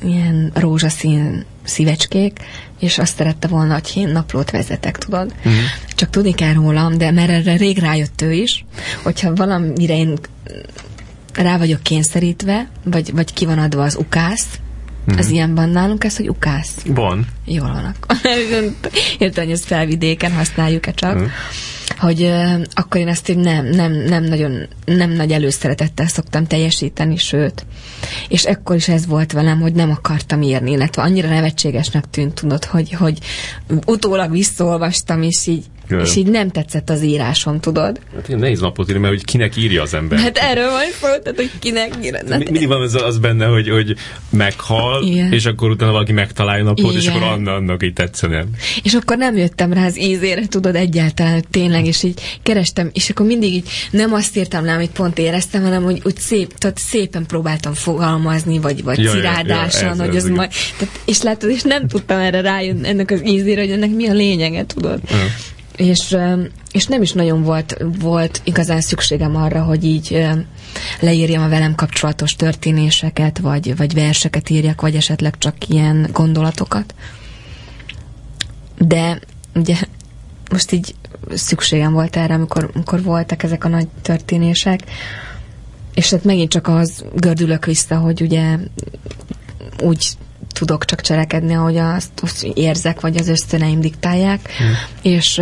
S2: ilyen rózsaszín szívecskék, és azt szerette volna, hogy én naplót vezetek, tudod? Uh-huh. Csak tudni kell rólam, de mert erre rég rájött ő is, hogyha valamire én rá vagyok kényszerítve, vagy, vagy ki van adva az ukász, uh-huh. az ilyen van nálunk, ez, hogy ukász.
S1: Van.
S2: Jól van akkor. Értem, hogy ezt felvidéken használjuk-e csak. Uh-huh hogy uh, akkor én ezt így nem, nem, nem nagyon, nem nagy előszeretettel szoktam teljesíteni, sőt. És ekkor is ez volt velem, hogy nem akartam írni, illetve annyira nevetségesnek tűnt, tudod, hogy, hogy utólag visszaolvastam, és így. És így nem tetszett az írásom, tudod?
S1: Hát ilyen nehéz napot írni, mert hogy kinek írja az ember.
S2: Hát erről van szó, tehát hogy kinek írja.
S1: Mindig van az, az benne, hogy, hogy meghal, Igen. és akkor utána valaki megtalálja napot, Igen. és akkor annak, annak így tetszene.
S2: És akkor nem jöttem rá az ízére, tudod, egyáltalán, hogy tényleg, és így kerestem, és akkor mindig így nem azt írtam le, amit pont éreztem, hanem hogy úgy szép, tehát szépen próbáltam fogalmazni, vagy, vagy ja, cirádásan, ja, ja, hogy az majd, tehát, és látod, és nem tudtam erre rájönni ennek az ízére, hogy ennek mi a lényege, tudod. Ja és, és nem is nagyon volt, volt igazán szükségem arra, hogy így leírjam a velem kapcsolatos történéseket, vagy, vagy verseket írjak, vagy esetleg csak ilyen gondolatokat. De ugye most így szükségem volt erre, amikor, amikor voltak ezek a nagy történések, és hát megint csak az gördülök vissza, hogy ugye úgy tudok csak cselekedni, ahogy azt, azt érzek, vagy az ösztöneim diktálják, hmm. és,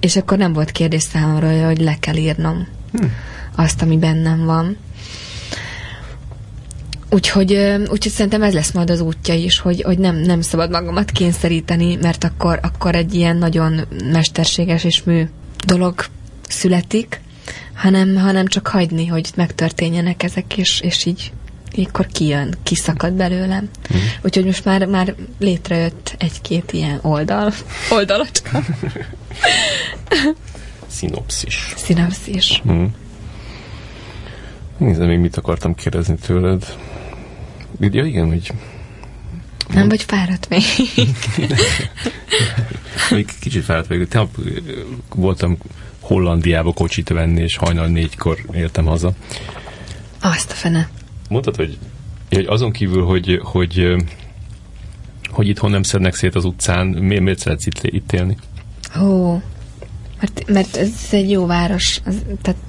S2: és akkor nem volt kérdés számomra, hogy le kell írnom hmm. azt, ami bennem van. Úgyhogy, úgyhogy szerintem ez lesz majd az útja is, hogy, hogy nem, nem szabad magamat kényszeríteni, mert akkor, akkor egy ilyen nagyon mesterséges és mű dolog születik, hanem, hanem csak hagyni, hogy megtörténjenek ezek, és, és így akkor kijön, kiszakad belőlem. Mm. Úgyhogy most már, már létrejött egy-két ilyen oldal, oldalacska.
S1: Szinopszis.
S2: Szinopszis.
S1: Mm. Nézd, még mit akartam kérdezni tőled. Ja, igen, hogy...
S2: Nem vagy fáradt még.
S1: még kicsit fáradt vagyok. Tegnap voltam Hollandiába kocsit venni, és hajnal négykor értem haza.
S2: Azt a fene.
S1: Mondtad, hogy, hogy azon kívül, hogy, hogy, hogy itthon nem szednek szét az utcán, miért, miért szeretsz itt, itt élni?
S2: Ó, mert, mert ez egy jó város, az, tehát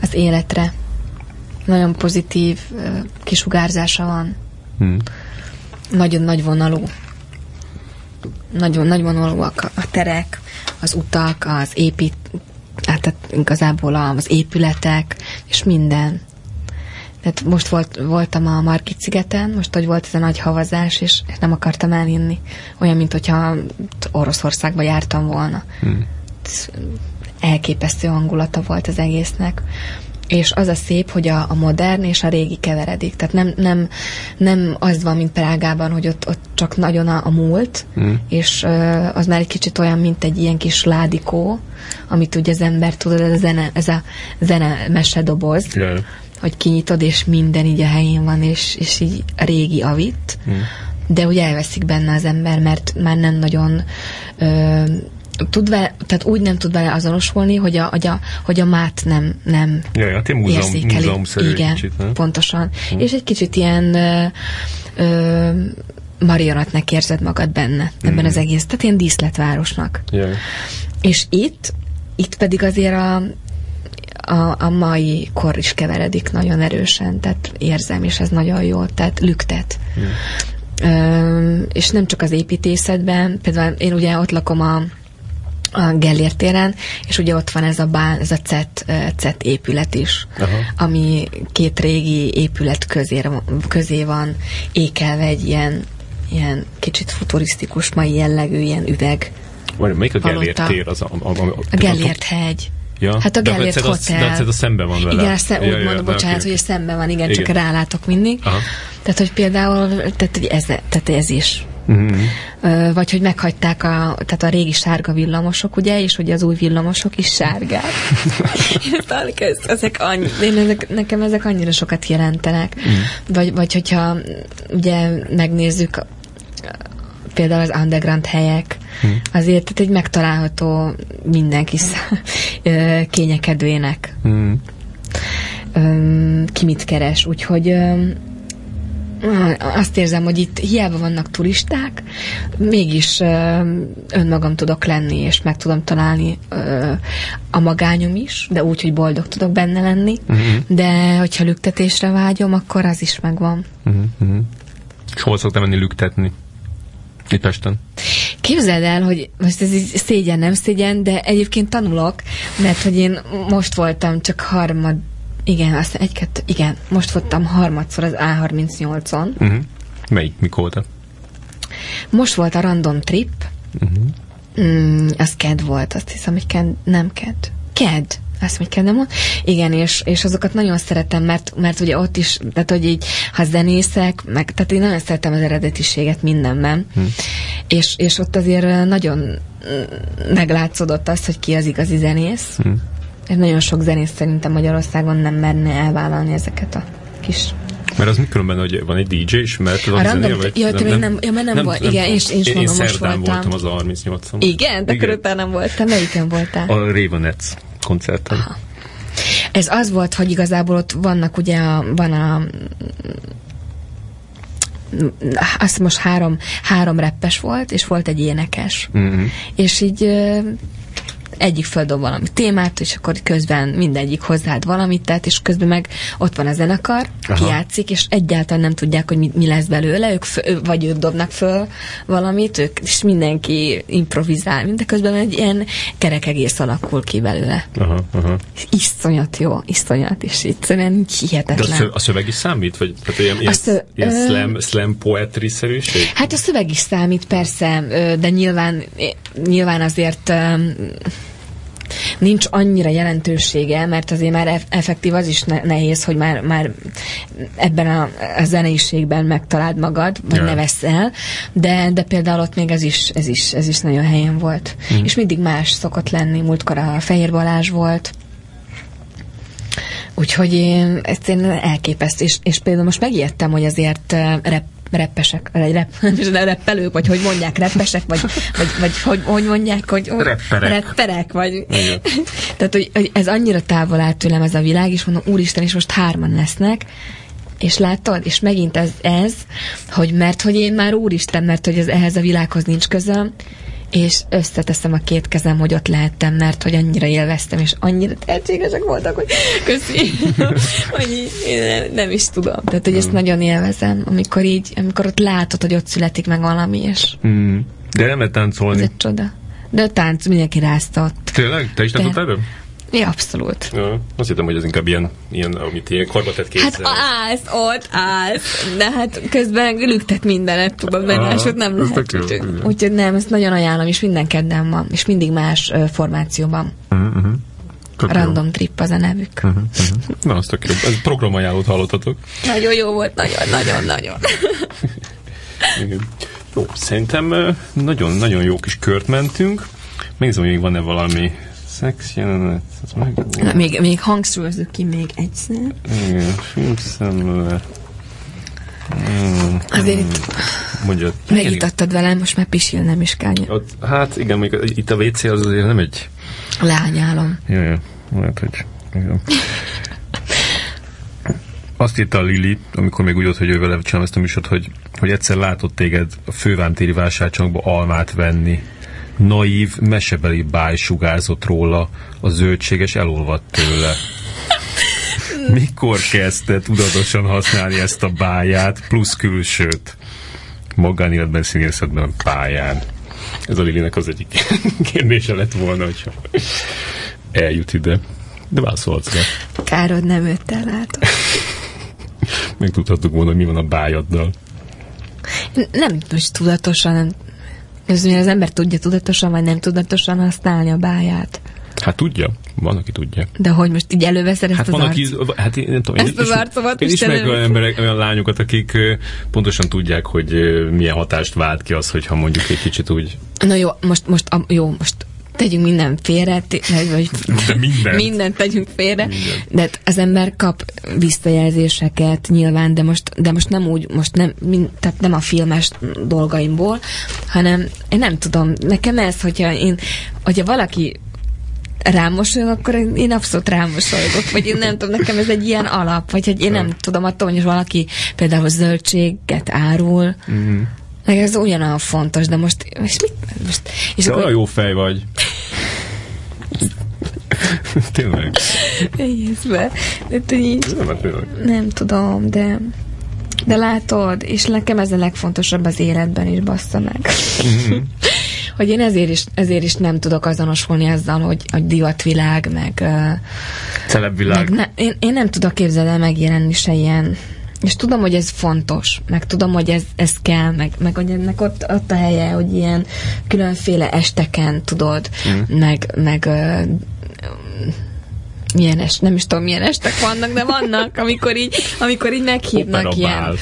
S2: az életre. Nagyon pozitív kisugárzása van. Hmm. Nagyon nagy vonalú. Nagyon nagy vonalúak a terek, az utak, az épít, hát igazából az épületek, és minden. Tehát most volt, voltam a Margit szigeten, most, hogy volt ez a nagy havazás, és nem akartam elinni. Olyan, mint hogyha Oroszországba jártam volna. Hmm. Elképesztő hangulata volt az egésznek és az a szép, hogy a, a modern és a régi keveredik. Tehát nem, nem, nem az van, mint Prágában, hogy ott, ott csak nagyon a, a múlt, mm. és uh, az már egy kicsit olyan, mint egy ilyen kis ládikó, amit ugye az ember tudod, ez a zene, ez a zene mesedoboz, yeah. Hogy kinyitod, és minden így a helyén van, és, és így a régi avit, mm. de ugye elveszik benne az ember, mert már nem nagyon uh, tud vele, tehát úgy nem tud vele azonosulni, hogy a, hogy a, hogy a mát nem, nem
S1: ja, ja, múzeum, érzékeli. Igen,
S2: kicsit, nem? pontosan. Hmm. És egy kicsit ilyen ö, ö, marionatnak érzed magad benne, ebben hmm. az egész, tehát ilyen díszletvárosnak.
S1: Yeah.
S2: És itt, itt pedig azért a, a, a mai kor is keveredik nagyon erősen, tehát érzem, és ez nagyon jó, tehát lüktet. Hmm. Ö, és nem csak az építészetben, például én ugye ott lakom a a Gellért téren, és ugye ott van ez a bán, ez a CET, CET épület is, Aha. ami két régi épület közé, közé van ékelve egy ilyen, ilyen kicsit futurisztikus, mai jellegű ilyen üveg.
S1: Vagy melyik a Gellért tér? Az a, a, a, a,
S2: a Gellért hegy. Ja. Hát a Gellért Hotel.
S1: De a, a szemben van vele.
S2: Igen, szem, ja, úgy ja, mondom, bocsánat, okay. hogy szemben van, igen, igen, csak rálátok mindig. Aha. Tehát, hogy például, tehát, hogy ez, tehát ez is Uh-huh. Vagy hogy meghagyták a, tehát a régi sárga villamosok, ugye, és hogy az új villamosok is sárgák. ez, ezek annyi, én ezek, nekem ezek annyira sokat jelentenek. Uh-huh. Vagy, vagy hogyha ugye megnézzük például az underground helyek, uh-huh. azért tehát egy megtalálható mindenki kényekedőének. Uh-huh. ki mit keres, úgyhogy azt érzem, hogy itt hiába vannak turisták, mégis önmagam tudok lenni, és meg tudom találni a magányom is, de úgy, hogy boldog tudok benne lenni, uh-huh. de hogyha lüktetésre vágyom, akkor az is megvan.
S1: Uh-huh. És hol szoktam menni lüktetni? Itt Pesten?
S2: Képzeld el, hogy most ez így szégyen, nem szégyen, de egyébként tanulok, mert hogy én most voltam csak harmad igen, azt egy-kettő, igen, most voltam harmadszor az A38-on. Uh-huh. Mhm.
S1: Melyik, mikor volt?
S2: Most volt a random trip. Uh-huh. Mm, az KED volt, azt hiszem, hogy KED, nem KED. KED, azt mondja, nem mond. Igen, és, és azokat nagyon szeretem, mert, mert ugye ott is, tehát hogy így, ha zenészek, meg, tehát én nagyon szeretem az eredetiséget mindenben, hmm. és, és ott azért nagyon meglátszódott az, hogy ki az igazi zenész, hmm. Nagyon sok zenész szerintem Magyarországon nem merne elvállalni ezeket a kis
S1: mert az mikor hogy van egy DJ is, mert
S2: van random, zenél, vagy ja, nem, nem, nem, ja, mert nem, nem volt, igen, én, én, én, mondom, most voltam.
S1: voltam az a 38 on
S2: Igen, de akkor nem voltam. Melyiken voltál?
S1: A Ravenets koncerten. Aha.
S2: Ez az volt, hogy igazából ott vannak ugye, a, van a azt most három, három reppes volt, és volt egy énekes. Mm-hmm. És így egyik földob valami témát, és akkor közben mindegyik hozzáad valamit, tehát és közben meg ott van a zenekar, Aha. kijátszik, és egyáltalán nem tudják, hogy mi, mi lesz belőle, ők föl, vagy ők dobnak föl valamit, ők, és mindenki improvizál, de közben egy ilyen kerek egész alakul ki belőle.
S1: Aha, aha.
S2: Iszonyat jó, iszonyat, és egyszerűen hihetetlen.
S1: De a szöveg is számít? Vagy tehát ilyen, ilyen, szö, ilyen ö, slam, slam poetry-szerűség?
S2: Hát a szöveg is számít, persze, de nyilván, nyilván azért nincs annyira jelentősége, mert azért már effektív az is nehéz, hogy már, már ebben a, a zeneiségben megtaláld magad, vagy yeah. ne veszel, de, de például ott még ez is, ez is, ez is nagyon helyen volt. Mm. És mindig más szokott lenni. Múltkor a Fehér Balázs volt, Úgyhogy én, ezt én elképesztő, és, és például most megijedtem, hogy azért rep, reppesek, vagy rep, reppelők, vagy hogy mondják, reppesek, vagy, vagy, vagy hogy, hogy mondják, hogy
S1: repperek,
S2: repperek vagy. Tehát, hogy, hogy, ez annyira távol áll tőlem ez a világ, és mondom, úristen, és most hárman lesznek, és látod, és megint ez, ez, hogy mert hogy én már úristen, mert hogy ez, ehhez a világhoz nincs közöm, és összeteszem a két kezem, hogy ott lehettem, mert hogy annyira élveztem, és annyira tehetségesek voltak, hogy köszi, hogy nem, nem is tudom. Tehát, hogy ezt nagyon élvezem, amikor így, amikor ott látod, hogy ott születik meg valami, és...
S1: Mm. De nem lehet táncolni.
S2: Ez egy csoda. De a tánc mindenki rázta ott.
S1: Tényleg? Te is táncoltál?
S2: Ja, abszolút.
S1: Ja, azt hittem, hogy ez inkább ilyen, ilyen amit ilyen tett kézzel.
S2: Hát állsz, ott állsz, de hát közben lüktet mindenet, tudod, mert másod nem lehet. Úgyhogy, úgyhogy nem, ezt nagyon ajánlom, és minden kedden van, és mindig más uh, formációban. Uh-huh, uh-huh. Random jó. Trip az a nevük. Uh-huh,
S1: uh-huh. Na, azt tök jó. Ez programajánlót hallottatok.
S2: Nagyon jó volt, nagyon, nagyon, nagyon.
S1: Jó, szerintem nagyon-nagyon jó kis kört mentünk. Megnézem, hogy még van-e valami szex jelenet, meg...
S2: Na, még, még hangsúlyozzuk ki még egyszer.
S1: Igen, filmszemle.
S2: Mm, Azért itt
S1: Mondja,
S2: megítattad velem, most már pisil nem is kell.
S1: Ott, hát igen, még itt a WC az azért nem egy...
S2: Leányálom.
S1: Jaj, jaj, lehet, hogy... Igen. Azt írta a Lili, amikor még úgy volt, hogy ő vele csinálom ezt a műsort, hogy, hogy egyszer látott téged a fővámtéri vásárcsomagba almát venni naív, mesebeli báj sugárzott róla, a zöldséges elolvadt tőle. Mikor kezdte tudatosan használni ezt a báját, plusz külsőt? Magánéletben, színészetben, pályán. Ez a Lilinek az egyik kérdése lett volna, hogyha eljut ide. De válaszolhatsz rá.
S2: Károd nem őt át.
S1: Megtudhattuk volna, hogy mi van a bájaddal.
S2: Nem most tudatosan, ez az ember tudja tudatosan, vagy nem tudatosan használni a báját.
S1: Hát tudja, van, aki tudja.
S2: De hogy most így előveszed ezt
S1: hát
S2: az
S1: van, aki, hát én nem tudom,
S2: ezt én, az arcomat
S1: én ismerek olyan emberek, olyan lányokat, akik pontosan tudják, hogy milyen hatást vált ki az, hogyha mondjuk egy kicsit úgy...
S2: Na jó, most, most jó, most tegyünk minden félre, vagy
S1: de mindent.
S2: mindent tegyünk félre, mindent. de hát az ember kap visszajelzéseket nyilván, de most, de most nem úgy, most nem, mind, tehát nem a filmes dolgaimból, hanem én nem tudom, nekem ez, hogyha én, hogyha valaki rám mosolyog, akkor én abszolút rám mosolygok, vagy én nem tudom, nekem ez egy ilyen alap, vagy hogy én nem tudom, attól, hogy valaki például zöldséget árul, mm meg ez ugyanolyan fontos, de most, és mit, most
S1: és de akkor... olyan jó fej vagy. Tényleg.
S2: Jézbe. De így, nem, nem tudom, de de látod, és nekem ez a legfontosabb az életben is, bassza meg. Mm-hmm. hogy én ezért is, ezért is nem tudok azonosulni azzal, hogy a divatvilág, meg...
S1: Celebvilág.
S2: Meg ne, én, én nem tudok képzelni megjelenni se ilyen és tudom, hogy ez fontos, meg tudom, hogy ez, ez kell, meg, meg hogy ennek ott, ott a helye, hogy ilyen különféle esteken, tudod, mm. meg, meg uh, milyen est, nem is tudom, milyen estek vannak, de vannak, amikor így, amikor így meghívnak Opera ilyen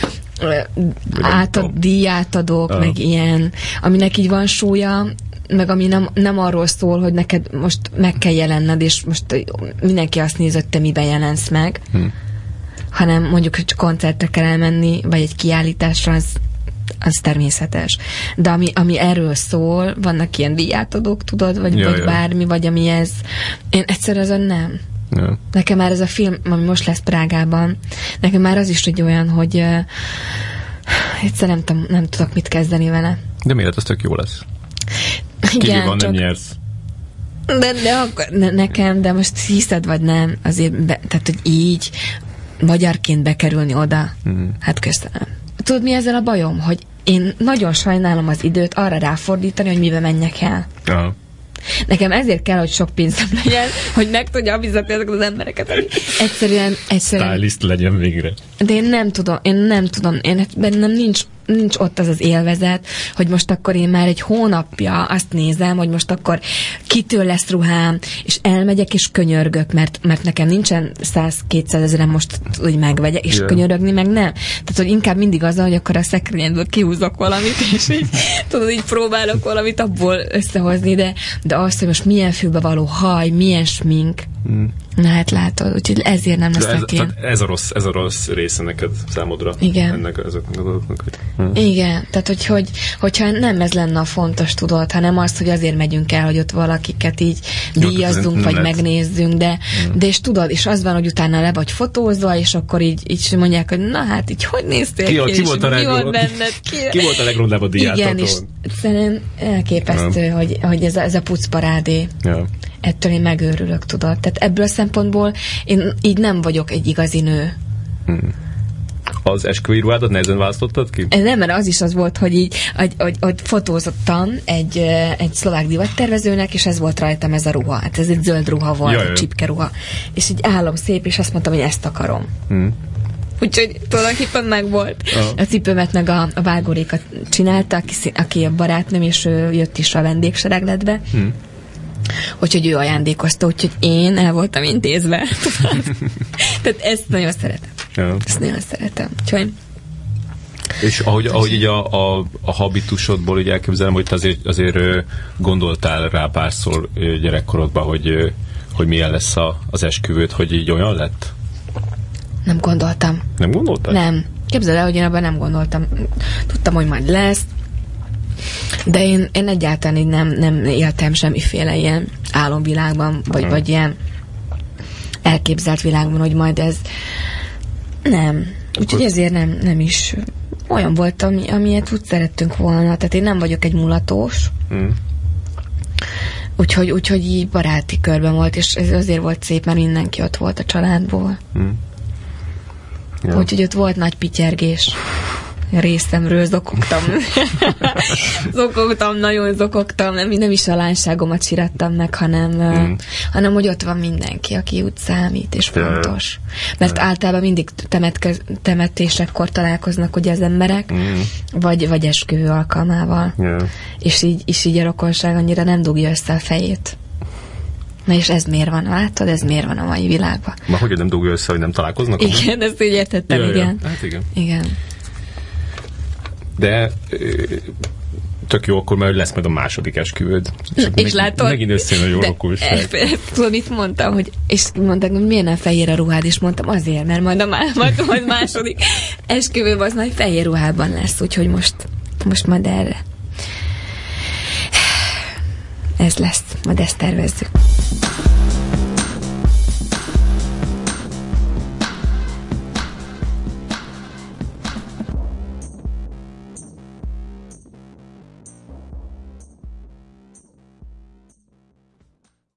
S2: átad, díjátadók, uh. meg ilyen, aminek így van súlya, meg ami nem, nem arról szól, hogy neked most meg kell jelenned, és most mindenki azt néz, hogy te miben jelensz meg, hmm hanem mondjuk, csak koncertre kell elmenni, vagy egy kiállításra, az, az természetes. De ami, ami erről szól, vannak ilyen díjátadók, tudod, vagy, ja, vagy ja. bármi, vagy ami ez, én egyszer azon nem. Ja. Nekem már ez a film, ami most lesz Prágában, nekem már az is egy olyan, hogy uh, egyszer nem, tudom, nem tudok mit kezdeni vele.
S1: De miért az tök jó lesz?
S2: Igen,
S1: van, csak... nem nyersz.
S2: De, de akkor ne, nekem, de most hiszed vagy nem, azért, be, tehát, hogy így, magyarként bekerülni oda, uh-huh. hát köszönöm. Tudod, mi ezzel a bajom? Hogy én nagyon sajnálom az időt arra ráfordítani, hogy mibe menjek el. Uh-huh. Nekem ezért kell, hogy sok pénzem legyen, hogy meg tudja fizetni ezeket az embereket. Egyszerűen, egyszerűen...
S1: Stylist legyen végre.
S2: De én nem tudom, én nem tudom, én bennem nincs nincs ott az az élvezet, hogy most akkor én már egy hónapja azt nézem, hogy most akkor kitől lesz ruhám, és elmegyek és könyörgök, mert, mert nekem nincsen 100-200 ezeren most úgy megvegyek, és yeah. könyörögni meg nem. Tehát, hogy inkább mindig az, hogy akkor a szekrényedből kihúzok valamit, és így, tudod, így próbálok valamit abból összehozni, de, de azt, hogy most milyen fülbe való haj, milyen smink, mm. Na hát látod, úgyhogy ezért nem lesz
S1: ez, én. ez a rossz, ez a rossz része neked számodra.
S2: Igen.
S1: Ennek, ezeknek a dolgoknak.
S2: Hm. Igen, tehát hogy, hogy, hogyha nem ez lenne a fontos, tudod, hanem az, hogy azért megyünk el, hogy ott valakiket így díjazzunk, vagy lehet. megnézzünk, de, hmm. de és tudod, és az van, hogy utána le vagy fotózva, és akkor így, így mondják, hogy na hát így hogy néztél
S1: ki, ki, ki, volt, a
S2: mi volt benned?
S1: Ki, ki volt a legrondább a diátotón?
S2: Igen, és szerintem elképesztő, ja. hogy, hogy ez a, ez a pucparádé. Ja ettől én megőrülök, tudod. Tehát ebből a szempontból én így nem vagyok egy igazi nő. Hmm.
S1: Az esküvői ruhádat nehezen választottad ki?
S2: Nem, mert az is az volt, hogy így, hogy, hogy, hogy fotózottam egy, egy szlovák divattervezőnek, és ez volt rajtam ez a ruha. Hát ez egy zöld ruha volt, Jaj, egy csipke ruha. És így állom szép, és azt mondtam, hogy ezt akarom. Hmm. Úgyhogy tulajdonképpen meg volt. Oh. A cipőmet meg a, a vágórékat csinálta, aki, aki a barátnőm, és ő jött is a vendégseregletbe. Hmm Úgyhogy ő ajándékozta, úgyhogy én el voltam intézve. Tehát ezt nagyon szeretem. Ja. Ezt nagyon szeretem. Úgyhogy
S1: és ahogy, ahogy így a, a, a habitusodból így elképzelem, hogy te azért, azért gondoltál rá párszor gyerekkorodban, hogy, hogy milyen lesz a, az esküvőt, hogy így olyan lett?
S2: Nem gondoltam.
S1: Nem gondoltál?
S2: Nem. Képzeld el, hogy én abban nem gondoltam. Tudtam, hogy majd lesz, de én, én egyáltalán így nem, nem éltem semmiféle ilyen álomvilágban, vagy, vagy ilyen elképzelt világban, hogy majd ez nem. Úgyhogy ezért nem, nem is olyan volt, ami, amilyet úgy szerettünk volna. Tehát én nem vagyok egy mulatós. Mm. Úgyhogy, úgyhogy így baráti körben volt, és ez azért volt szép, mert mindenki ott volt a családból. Mm. Ja. Úgyhogy ott volt nagy pityergés részemről zokogtam. zokogtam, nagyon zokogtam, nem, nem is a lányságomat sirattam meg, hanem, mm. hanem hogy ott van mindenki, aki úgy számít, és fontos. Mert yeah. általában mindig temetke, temetésekkor találkoznak ugye az emberek, mm. vagy, vagy esküvő alkalmával. Yeah. És, így, és így a rokonság annyira nem dugja össze a fejét. Na és ez miért van? Látod, ez miért van a mai világban?
S1: Ma hogy nem dugja össze, hogy nem találkoznak?
S2: Igen, ezt úgy értettem, ja, igen.
S1: Ja. Hát igen.
S2: Igen
S1: de tök jó, akkor már lesz majd a második esküvőd.
S2: És, és meg, látod?
S1: Megint összejön a jó rokulság.
S2: Tudod, mit mondtam, hogy, és mondták, hogy miért nem fehér a ruhád, és mondtam, azért, mert majd a majd, majd második esküvő az majd fehér ruhában lesz, úgyhogy most, most majd erre. Ez lesz, majd ezt tervezzük.